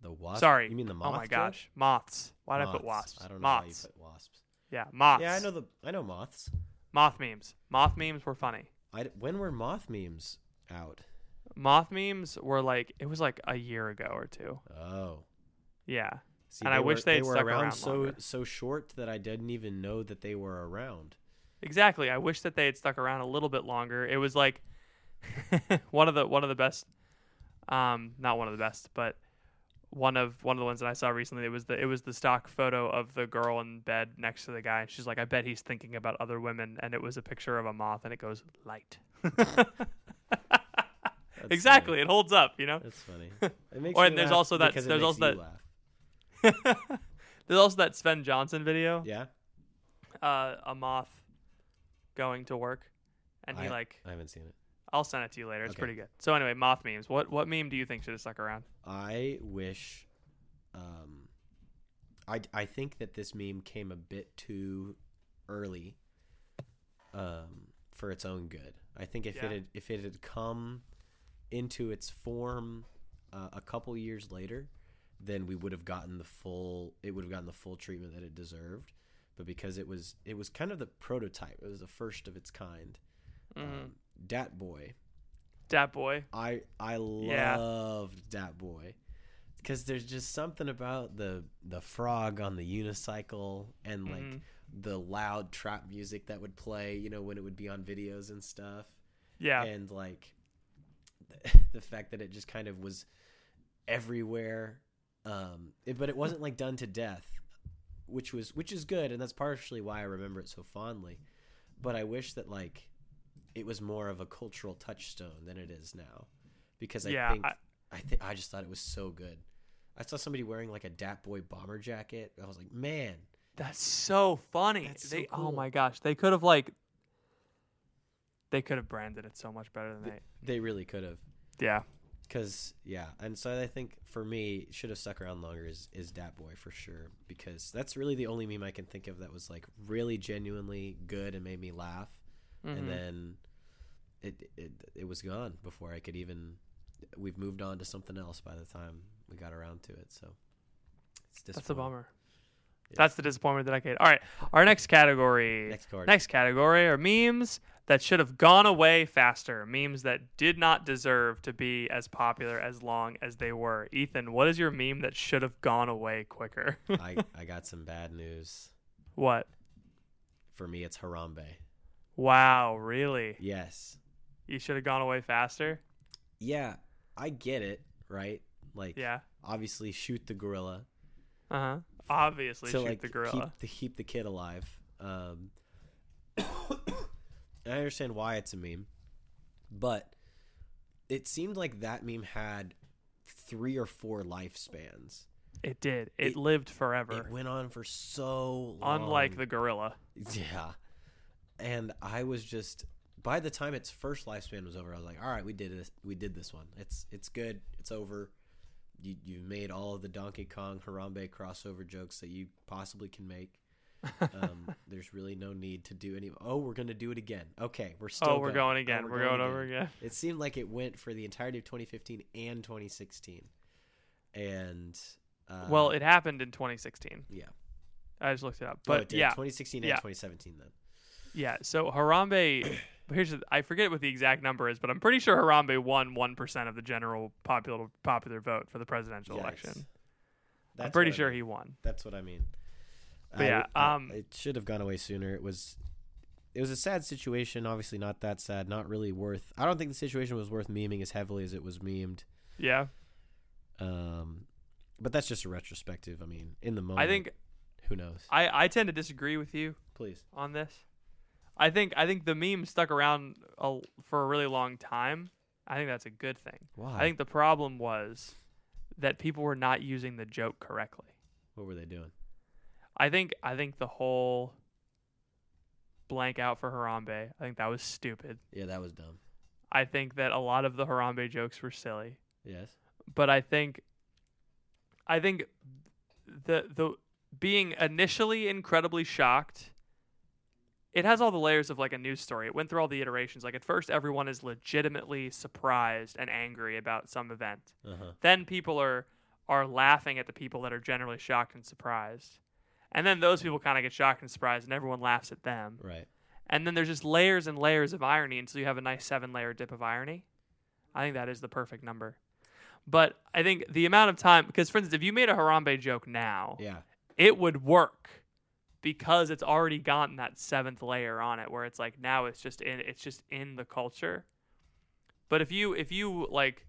The wasp. Sorry. You mean the moth? Oh my joke? gosh. Moths. Why did I put Moths. wasps? I don't know how you Moths. put wasps. Yeah, moths. Yeah, I know the I know moths. moth memes. Moth memes were funny. I when were moth memes out? Moth memes were like it was like a year ago or two. Oh, Yeah. See, And I wish they they had were stuck around around so longer. so short that I didn't even know that they were around. Exactly. I wish that they had stuck around a little bit longer. It was like [LAUGHS] one of the one of the best um not one of the best, but one of one of the ones that I saw recently it was the it was the stock photo of the girl in bed next to the guy and she's like I bet he's thinking about other women and it was a picture of a moth and it goes light. Exactly. funny. It holds up, you know. That's funny. [LAUGHS] It makes Or me and there's laugh also that- there's also that- [LAUGHS] There's also that Sven Johnson video. Yeah, Uh, a moth going to work and he like I haven't seen it. I'll send it to you later. It's Okay. pretty good. So anyway, moth memes. What what meme do you think should have stuck around? I wish. Um, I I think that this meme came a bit too early. Um, for its own good. I think if Yeah. it had if it had come into its form uh, a couple years later, then we would have gotten the full. It would have gotten the full treatment that it deserved. But because it was it was kind of the prototype. It was the first of its kind. Mm-hmm. Um, Dat Boy. Dat boy. I I Yeah. loved Dat Boy because there's just something about the the frog on the unicycle and like Mhm. the loud trap music that would play, you know, when it would be on videos and stuff, Yeah. and like [LAUGHS] the fact that it just kind of was everywhere, um, it, but it wasn't like done to death, which was which is good, and that's partially why I remember it so fondly. But I wish that like it was more of a cultural touchstone than it is now, because I Yeah, think I- I think I just thought it was so good. I saw somebody wearing like a Dat Boy bomber jacket. I was like, man, That's so funny. That's so they oh my gosh, they could have like they could have branded it so much better than they. they really could have. Yeah. Cause yeah, and so I think for me, should have stuck around longer is is Dat Boy for sure because that's really the only meme I can think of that was like really genuinely good and made me laugh, Mhm. and then it it it was gone before I could even. We've moved on to something else by the time we got around to it, so it's That's a bummer. Yeah. That's the disappointment of the decade. All right, our next category. Next. Next category are memes that should have gone away faster. Memes that did not deserve to be as popular as long as they were. Ethan, what is your meme that should have gone away quicker? [LAUGHS] I I got some bad news. what? For me, it's Harambe. Wow, really? Yes. You should have gone away faster? Yeah, I get it, right? Like, Yeah. obviously, shoot the gorilla Uh huh. Obviously, to shoot like the gorilla. keep the keep the kid alive. Um, [COUGHS] I understand why it's a meme, but it seemed like that meme had three or four lifespans. It did. It, It- lived forever. It went on for so long. Unlike the gorilla. [LAUGHS] Yeah. And I was just by the time its first lifespan was over, I was like, "All right, we did this. We did this one. It's it's good. It's over. You you made all of the Donkey Kong Harambe crossover jokes that you possibly can make. Um, [LAUGHS] there's really no need to do any. Oh, we're gonna do it again. Okay, we're still. oh, we're going Oh, again. we're, going, over again. It seemed like it went for the entirety of 2015 and 2016, and uh, well, it happened in 2016. yeah, I just looked it up. Oh, But it did. yeah, 2016 and Yeah. 2017 then. yeah. So Harambe, [CLEARS THROAT] here's the, I forget what the exact number is, but I'm pretty sure Harambe won one percent of the general popular popular vote for the presidential Yikes. election. I'm pretty what I sure he won. That's what I mean. But I yeah, I- um, it should have gone away sooner. It was, it was a sad situation. Obviously, not that sad. Not really worth. I don't think the situation was worth memeing as heavily as it was memed. Yeah, Um, but that's just a retrospective. I mean, in the moment, I think who knows? I I tend to disagree with you Please. on this. I think I think the meme stuck around a, for a really long time. I think that's a good thing. Why? I think the problem was that people were not using the joke correctly. what were they doing? I think I think the whole blank out for Harambe, I think that was stupid. Yeah, that was dumb. I think that a lot of the Harambe jokes were silly. Yes. But I think I think the the being initially incredibly shocked it has all the layers of like a news story. It went through all the iterations. Like at first everyone is legitimately surprised and angry about some event. Uh huh. then people are are laughing at the people that are generally shocked and surprised And then those people kind of get shocked and surprised, and everyone laughs at them. Right. And then there's just layers and layers of irony until you have a nice seven layer dip of irony. I think that is the perfect number. But I think the amount of time, because for instance, if you made a Harambe joke now, Yeah. it would work because it's already gotten that seventh layer on it where it's like now it's just in it's just in the culture. But if you if you like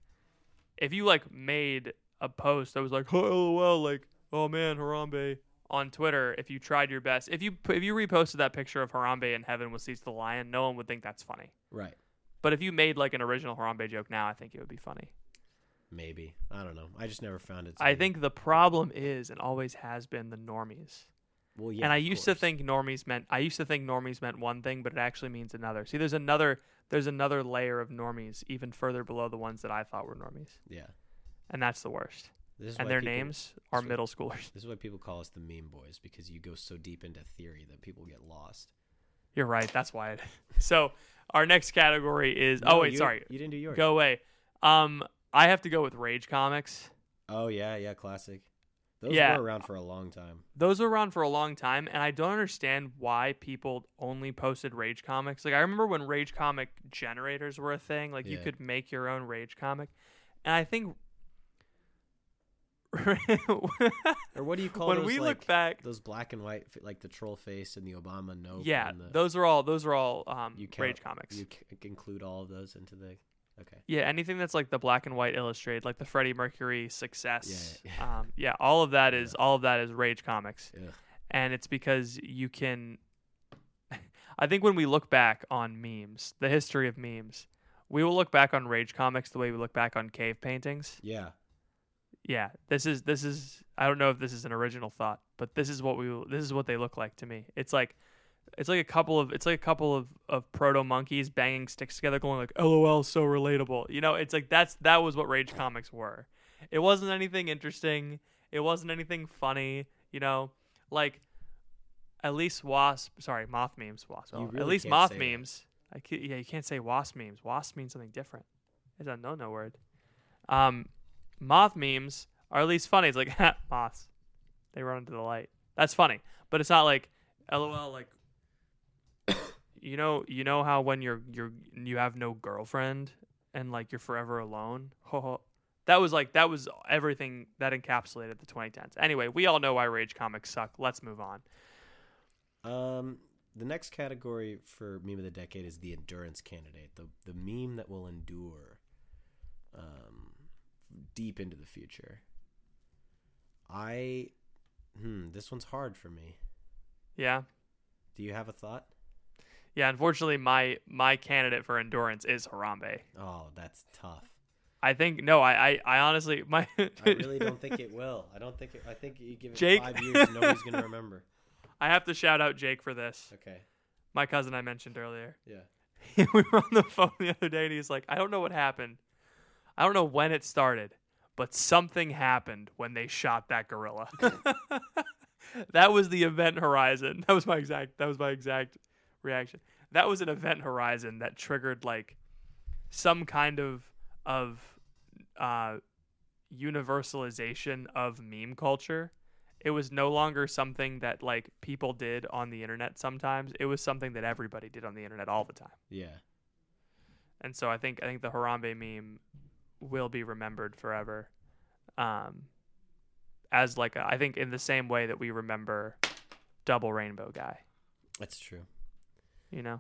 if you like made a post that was like [LAUGHS] oh lol like oh man Harambe on Twitter if you tried your best if you if you reposted that picture of Harambe in heaven with Cecil the lion no one would think that's funny. Right. But if you made like an original Harambe joke now I think it would be funny. Maybe. I don't know. I just never found it. I think the problem is and always has been the normies. Well, yeah. and I used to think normies meant I used to think normies meant one thing, but it actually means another. See, there's another there's another layer of normies even further below the ones that I thought were normies, Yeah. and that's the worst. This is And their people- names are why- middle schoolers. This is why people call us the meme boys because you go so deep into theory that people get lost. You're right. That's why. It, [LAUGHS] so our next category is. No, oh wait, you- sorry. You didn't do yours. Go away. Um, I have to go with Rage Comics. Oh yeah, yeah, classic. Those Yeah. were around for a long time. Those were around for a long time, and I don't understand why people only posted Rage Comics. Like I remember when Rage Comic generators were a thing. Like you could make your own Rage Comic, and I think. [LAUGHS] Or what do you call when those, we like, look back, those black and white, like the troll face and the Obama note? yeah, and the, those are all those are all um, you count- Rage Comics. You c- include all of those into the. Okay. Yeah, anything that's like the black and white illustrated, like the Freddie Mercury success. Yeah, Yeah, Um, yeah all of that is all of that is Rage Comics, and it's because you can. [LAUGHS] I think when we look back on memes, the history of memes, we will look back on Rage Comics the way we look back on cave paintings. Yeah. Yeah, this is this is I don't know if this is an original thought, but this is what we this is what they look like to me. It's like it's like a couple of it's like a couple of, of proto monkeys banging sticks together going like LOL so relatable. You know, it's like that's that was what Rage Comics were. It wasn't anything interesting. It wasn't anything funny, you know? Like at least wasp sorry, moth memes, wasp. Well, at least moth say that. memes. I ca- yeah, you can't say wasp memes. Wasp means something different. It's a no no word. Um moth memes are at least funny. It's like [LAUGHS] moths. They run into the light. That's funny. But it's not like LOL like you know you know how when you're you're you have no girlfriend and like you're forever alone? [LAUGHS] That was like that was everything that encapsulated the 2010s. Anyway, we all know why Rage comics suck. Let's move on. Um, the next category for meme of the decade is the endurance candidate, the the meme that will endure, um, deep into the future. I, hmm, this one's hard for me. Yeah. Do you have a thought? Yeah, unfortunately my my candidate for endurance is Harambe. Oh, that's tough. I think no, I I, I honestly my I really don't think it [LAUGHS] will. I don't think it. I think you give it Jake- five years, nobody's gonna [LAUGHS] remember. I have to shout out Jake for this. Okay. My cousin I mentioned earlier. Yeah. [LAUGHS] we were on the phone the other day and he's like, I don't know what happened. I don't know when it started, but something happened when they shot that gorilla. that was the event horizon. That was my exact that was my exact reaction. That was an event horizon that triggered like some kind of of uh universalization of meme culture. It was no longer something that like people did on the internet sometimes. It was something that everybody did on the internet all the time. Yeah. And so I think I think the Harambe meme will be remembered forever. Um as like a, I think in the same way that we remember Double Rainbow Guy, That's true. You know.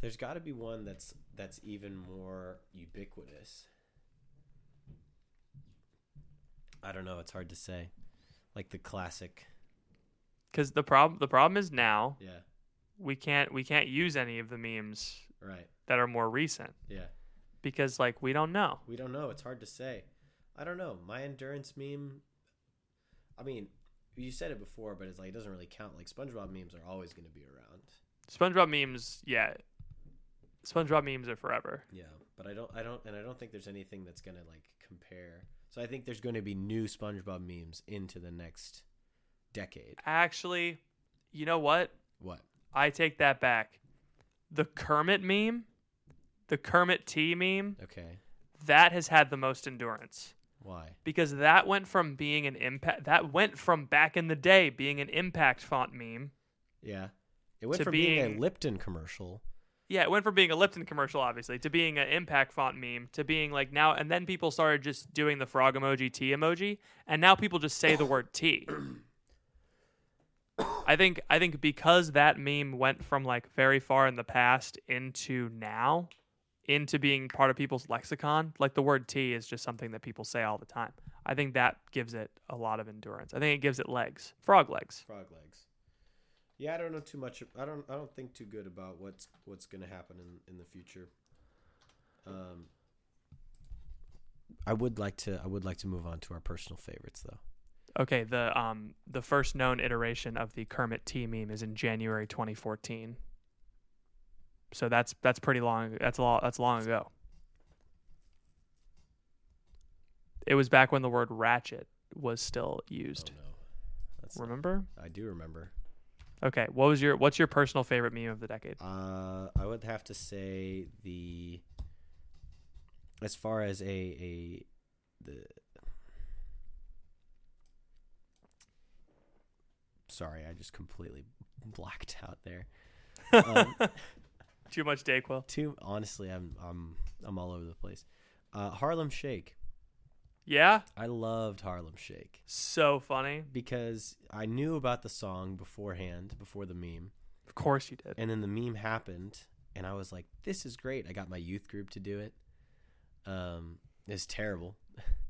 There's got to be one that's that's even more ubiquitous. I don't know. It's hard to say. Like the classic. Cuz the problem the problem is now Yeah. we can't we can't use any of the memes Right. that are more recent Yeah. because like we don't know. We don't know. It's hard to say. I don't know. My endurance meme. I mean, you said it before, but it's like it doesn't really count. Like SpongeBob memes are always going to be around. SpongeBob memes, yeah. SpongeBob memes are forever. Yeah, but I don't. I don't, and I don't think there's anything that's going to like compare. So I think there's going to be new SpongeBob memes into the next decade. Actually, you know what? What? I take that back. The Kermit meme, the Kermit tea meme, Okay. that has had the most endurance. Why? because that went from being an impact that went from back in the day being an impact font meme. Yeah. It went from being, being- a Lipton commercial. Yeah, it went from being a Lipton commercial, obviously, to being an impact font meme, to being like now, and then people started just doing the frog emoji, tea emoji, and now people just say the word tea. [COUGHS] I think I think because that meme went from like very far in the past into now, into being part of people's lexicon, like the word tea is just something that people say all the time. I think that gives it a lot of endurance. I think it gives it legs, frog legs. Frog legs. Yeah, I don't know too much. I don't. I don't think too good about what's what's going to happen in in the future. Um, I would like to. I would like to move on to our personal favorites, though. Okay, the um the first known iteration of the Kermit tea meme is in January 2014. So that's that's pretty long. That's a lot. That's long ago. It was back when the word ratchet was still used. Oh no, Remember? I do remember. Okay, what was your what's your personal favorite meme of the decade? Uh, I would have to say the. As far as a a the. Sorry, I just completely blacked out there. Um, [LAUGHS] Too much Dayquil. too honestly, I'm I'm I'm all over the place. Uh, Harlem Shake. Yeah, I loved Harlem Shake so funny. because I knew about the song beforehand, before the meme, Of course you did. and then the meme happened, and I was like, "This is great." I got my youth group to do it. Um, it's terrible,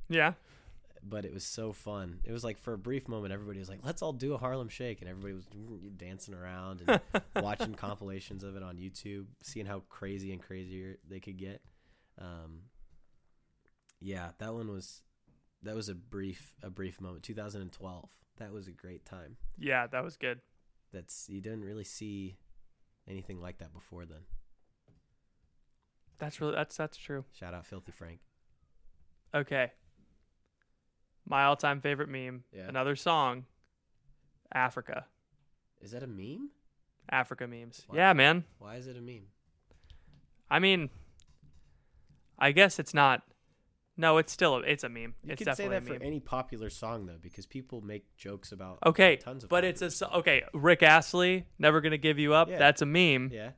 Yeah. but it was so fun. It was like for a brief moment, everybody was like, "Let's all do a Harlem Shake," and everybody was dancing around and [LAUGHS] watching compilations of it on YouTube, seeing how crazy and crazier they could get. Um, yeah, that one was that was a brief a brief moment. 2012. That was a great time. Yeah, that was good. That's you didn't really see anything like that before then. That's really that's that's true. Shout out Filthy Frank. Okay. My all-time favorite meme. Yeah. Another song. Africa. Is that a meme? Africa memes. Wow. Yeah, man. Why is it a meme? I mean, I guess it's not. No, it's still a, it's a meme. You it's could say that for any popular song though, because people make jokes about okay, tons of but it's a songs. okay. Rick Astley, never gonna give you up. Yeah. That's a meme, Yeah,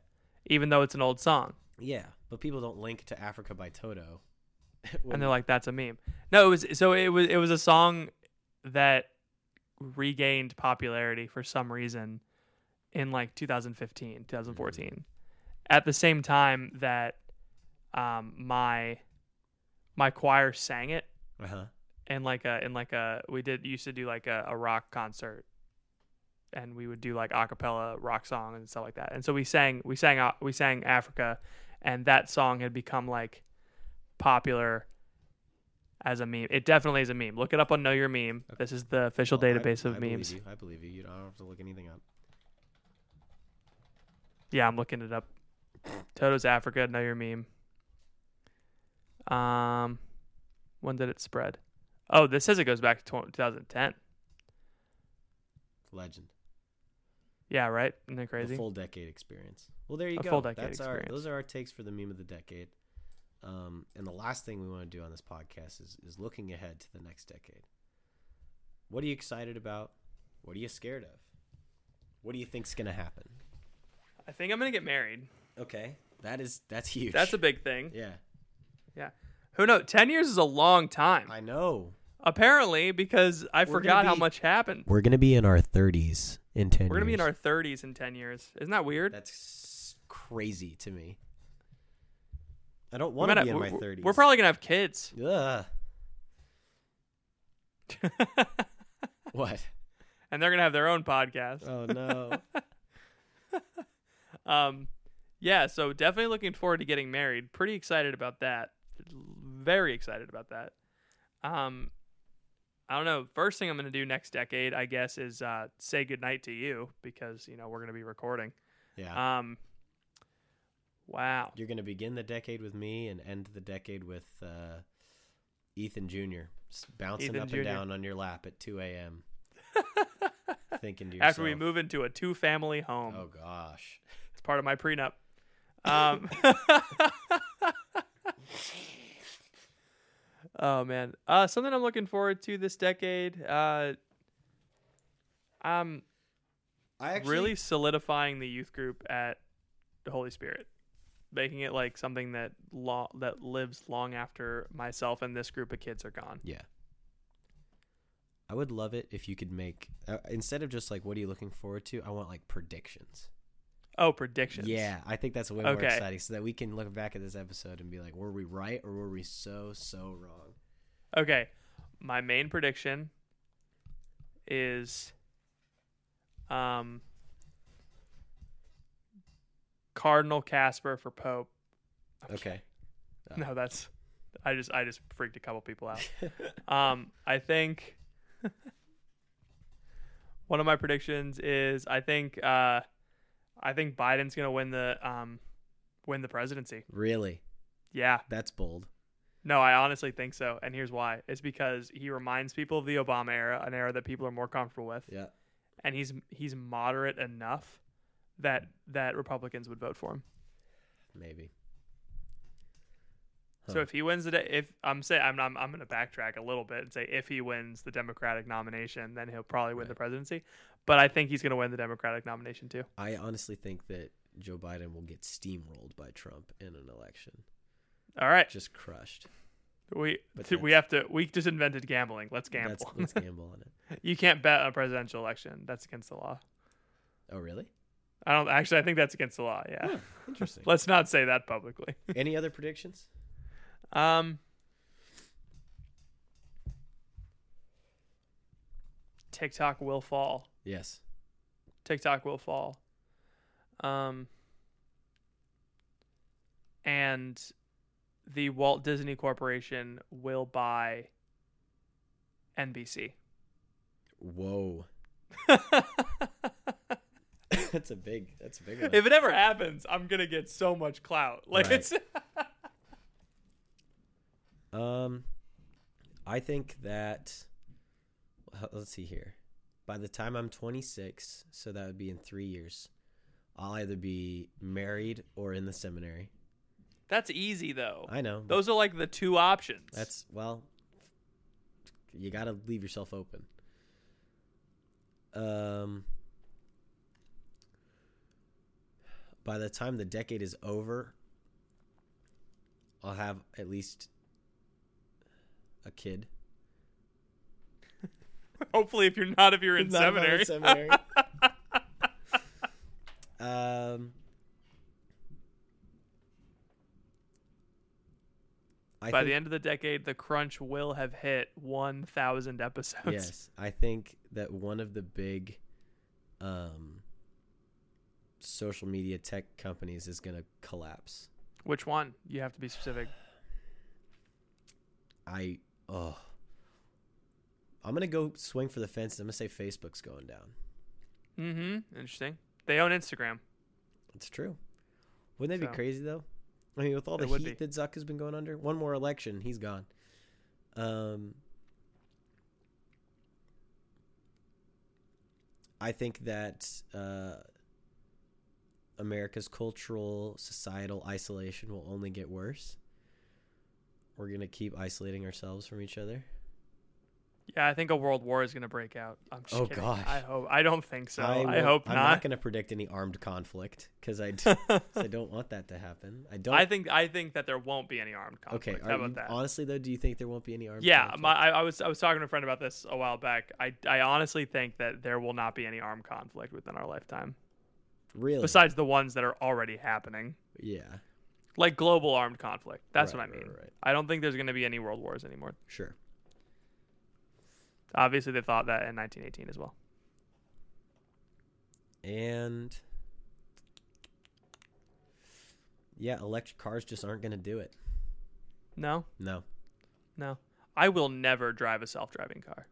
even though it's an old song. yeah, but people don't link to Africa by Toto. [LAUGHS] and they're like, "That's a meme." No, it was so it was it was a song that regained popularity for some reason in like 2015, 2014. At the same time that um, my my choir sang it. Uh huh. in like a in like a we did used to do like a, a rock concert. And we would do like a cappella rock song and stuff like that. And so we sang we sang we sang africa. And that song had become like popular as a meme. It definitely is a meme. Look it up on know your meme. This is the official Well, I- database of I believe memes. you. I believe you. You don't have to look anything up. yeah i'm looking it up. Toto's africa know your meme um when did it spread oh this says it goes back to 2010 Legend. yeah right isn't that A crazy full decade experience. Well, there you A go. full decade That's our. experience. Those are our takes for the meme of the decade. Um, and the last thing we want to do on this podcast is is looking ahead to the next decade. What are you excited about? What are you scared of? What do you think's gonna happen? I think I'm gonna get married. Okay, that is that's huge. That's a big thing. yeah. Yeah. Who knows? Ten years is a long time. I know. Apparently, because I We're forgot gonna how be- much happened. We're gonna be in our thirties in ten. We're gonna be in years. our 30s in ten years. Isn't that weird? That's crazy to me. I don't want to be in my we're- thirties. We're probably gonna have kids. [LAUGHS] Ugh. [LAUGHS] What? and they're gonna have their own podcast. Oh no. [LAUGHS] Um, yeah. So definitely looking forward to getting married. Pretty excited about that. Very excited about that. Um, I don't know. First thing I'm gonna do next decade, I guess, is uh, say goodnight to you because you know we're gonna be recording. yeah. Um, wow. You're gonna begin the decade with me and end the decade with uh, Ethan Jr. bouncing Ethan up Jr.. and down on your lap at 2 a.m. [LAUGHS] thinking to yourself. After we move into a two-family home, Oh gosh. it's part of my prenup. [LAUGHS] Um, [LAUGHS] Oh man, uh, something I'm looking forward to this decade. Uh, I'm I really solidifying the youth group at the Holy Spirit, making it like something that lo- that lives long after myself and this group of kids are gone. Yeah. I would love it if you could make uh, instead of just like what are you looking forward to? I want like predictions. Oh, predictions. Yeah, I think that's way more Okay. exciting so that we can look back at this episode and be like, were we right or were we so so wrong? Okay, my main prediction is, um, Cardinal Kasper for Pope. Okay. [LAUGHS] No, that's I just I just freaked a couple people out. [LAUGHS] um, I think [LAUGHS] one of my predictions is I think uh, I think Biden's gonna win the um, win the presidency. Really? Yeah, That's bold. no, I honestly think so, and here's why: it's because he reminds people of the Obama era, an era that people are more comfortable with, Yeah. and he's he's moderate enough that that Republicans would vote for him. Maybe. So if he wins the day, if I'm saying I'm I'm, I'm going to backtrack a little bit and say if he wins the Democratic nomination, then he'll probably win the presidency. But I think he's going to win the Democratic nomination too. I honestly think that Joe Biden will get steamrolled by Trump in an election. All right, Just crushed. we we have to. We just invented gambling. Let's gamble. Let's [LAUGHS] gamble on it. you can't bet on a presidential election. That's against the law. Oh, really? I don't actually. I think that's against the law. Yeah. Interesting. [LAUGHS] Let's not say that publicly. [LAUGHS] Any other predictions? Um. TikTok will fall. Yes. TikTok will fall. Um, and the Walt Disney Corporation will buy NBC. Whoa. [LAUGHS] that's a big. That's a big one. if it ever happens, I'm gonna get so much clout. [LAUGHS] Like Right. it's Um, I think that. Let's see here. By the time I'm 26, so that would be in three years, I'll either be married or in the seminary. that's easy though. I know. Those are like the two options. That's well. You got to leave yourself open. Um. By the time the decade is over, I'll have at least a kid. [LAUGHS] hopefully if you're not if you're in Not if I'm in seminary. seminary. [LAUGHS] um, I By think, the end of the decade, the crunch will have hit 1,000 episodes. yes, I think that one of the big, um, social media tech companies is going to collapse. Which one? You have to be specific. I oh, I'm gonna go swing for the fence. I'm gonna say Facebook's going down. Mm-hmm. Interesting. They own Instagram. It's true. Wouldn't that So- be crazy though? I mean, with all the heat be. that Zuck has been going under, one more election, he's gone. Um, I think that uh, America's cultural, societal isolation will only get worse. We're gonna keep isolating ourselves from each other. Yeah, I think a world war is going to break out. I'm just Oh, kidding. gosh. I hope. I don't think so. I, will- hope I'm not. not going to predict any armed conflict because I, don't want that to happen. I don't. [LAUGHS] I think. I think that there won't be any armed conflict. okay. How about you, that? honestly though, do you think there won't be any armed? yeah, conflict? my, I, I was I was talking to a friend about this a while back. I, I honestly think that there will not be any armed conflict within our lifetime, really. besides the ones that are already happening, yeah, like global armed conflict. That's Right, what I right, mean. right. I don't think there's going to be any world wars anymore. sure. Obviously, they thought that in 1918 as well. And yeah, electric cars just aren't going to do it. No, No. no. I will never drive a self-driving car.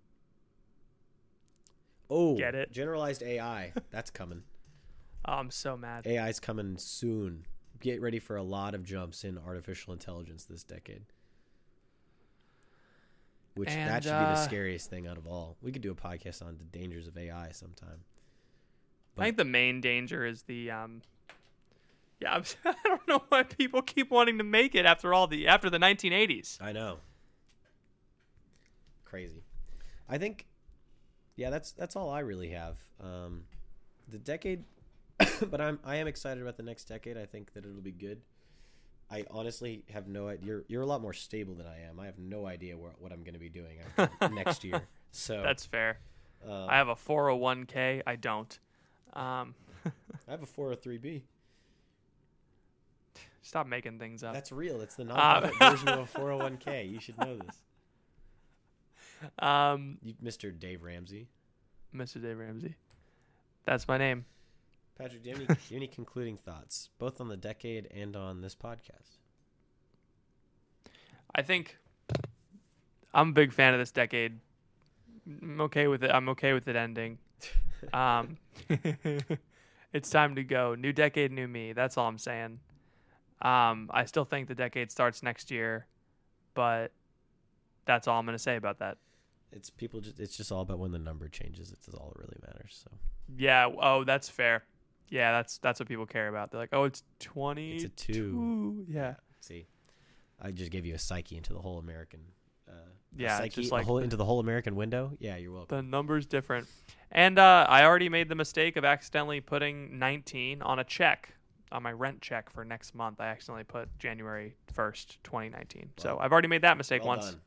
Oh, Get it? Generalized AI. [LAUGHS] That's coming. Oh, I'm so mad. AI's coming soon. Get ready for a lot of jumps in artificial intelligence this decade. Which that And, should be the uh, scariest thing out of all. We could do a podcast on the dangers of AI sometime. I think the main danger is the um. Yeah, I'm, [LAUGHS] I don't know why people keep wanting to make it after all the after the 1980s. I know. crazy. I think, yeah, that's that's all I really have. Um, the decade, [COUGHS] but I'm I am excited about the next decade. I think that it'll be good. I honestly have no idea. You're you're a lot more stable than I am. I have no idea where, what I'm going to be doing [LAUGHS] next year. So That's fair. um, I have a 401k. I don't. Um, [LAUGHS] I have a 403b. stop making things up. That's real. It's the Uh, nonprofit [LAUGHS] version of a 401k. You should know this. Um, You, Mr. Dave Ramsey. Mr. Dave Ramsey. That's my name. Patrick, do you have any, [LAUGHS] do you have any concluding thoughts, both on the decade and on this podcast? I think I'm a big fan of this decade. I'm okay with it. I'm okay with it ending. [LAUGHS] Um, [LAUGHS] it's time to go. New decade, new me. That's all I'm saying. Um, I still think the decade starts next year, but that's all I'm going to say about that. It's people. Just, it's just all about when the number changes. It's all that really matters. So Yeah. Oh, that's fair. Yeah, that's that's what people care about. They're like, oh, it's twenty. It's a two. Yeah. see, I just gave you a psyche into the whole American. Uh, Yeah, psyche, just like whole, into the whole American window. Yeah, you're welcome. The number's different. And uh, I already made the mistake of accidentally putting 19 on a check on my rent check for next month. I accidentally put January 1st, 2019. so I've already made that mistake Well once. done.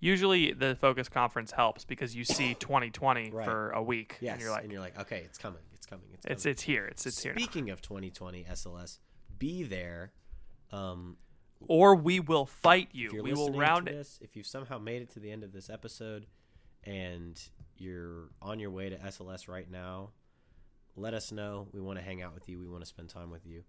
Usually the focus conference helps because you see [COUGHS] 2020 Right. for a week Yes, and you're like, okay, it's coming. Coming. It's coming. it's it's here. It's it's here. Speaking of 2020 SLS, be there. Um, Or we will fight you. We will round it. this, if you've somehow made it to the end of this episode and you're on your way to SLS right now, let us know. We want to hang out with you. We want to spend time with you.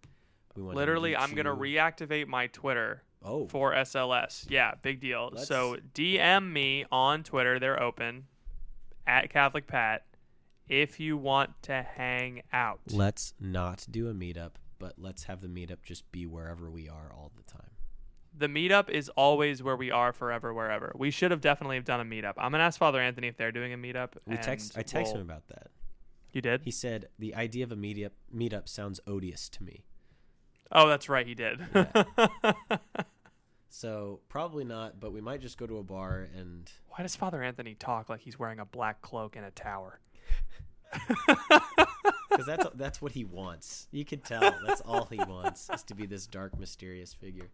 We want to Literally, I'm going to reactivate my Twitter Oh, for SLS. Yeah, big deal. Let's- So DM me on Twitter. They're open at Catholic Pat if you want to hang out. let's not do a meetup, but let's have the meetup just be wherever we are all the time. the meetup is always where we are forever, wherever. We should have definitely have done a meetup. I'm gonna ask Father Anthony if they're doing a meetup. We text. I and texted we'll- him about that. You did? He said the idea of a meetup meetup sounds odious to me. oh, that's right. He did. [LAUGHS] So probably not, but we might just go to a bar and Why does Father Anthony talk like he's wearing a black cloak in a tower? Because that's that's what he wants. You can tell that's all he wants is to be this dark, mysterious figure.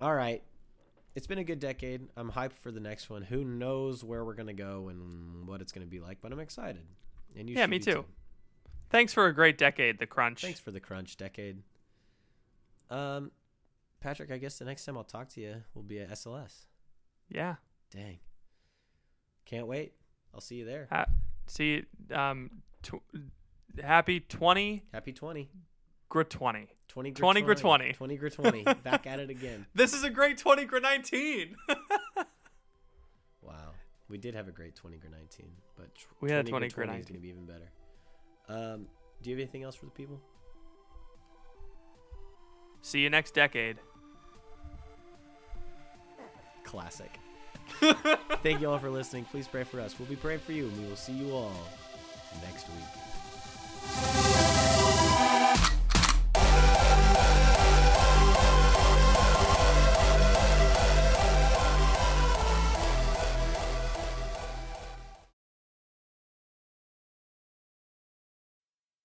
all right, it's been a good decade. I'm hyped for the next one. Who knows where we're gonna go and what it's gonna be like, but I'm excited. And you Yeah, me be too. Thanks for a great decade, The Crunch. Thanks for the crunch decade. Um, Patrick, I guess the next time I'll talk to you will be at SLS. Yeah. Dang, can't wait. I'll see you there. Ha- see, um, tw- happy 20 Happy 20. gr 20. 20 gr 20 gr 20. 20 gr 20. Back at it again. [LAUGHS] This is a great 20 gr 19. [LAUGHS] Wow. We did have a great 20 gr 19, but We had 20 20 gr is 19. going to be even better. Um, do you have anything else for the people? See you next decade. Classic. [LAUGHS] Thank you all for listening. Please pray for us. We'll be praying for you, and we will see you all next week.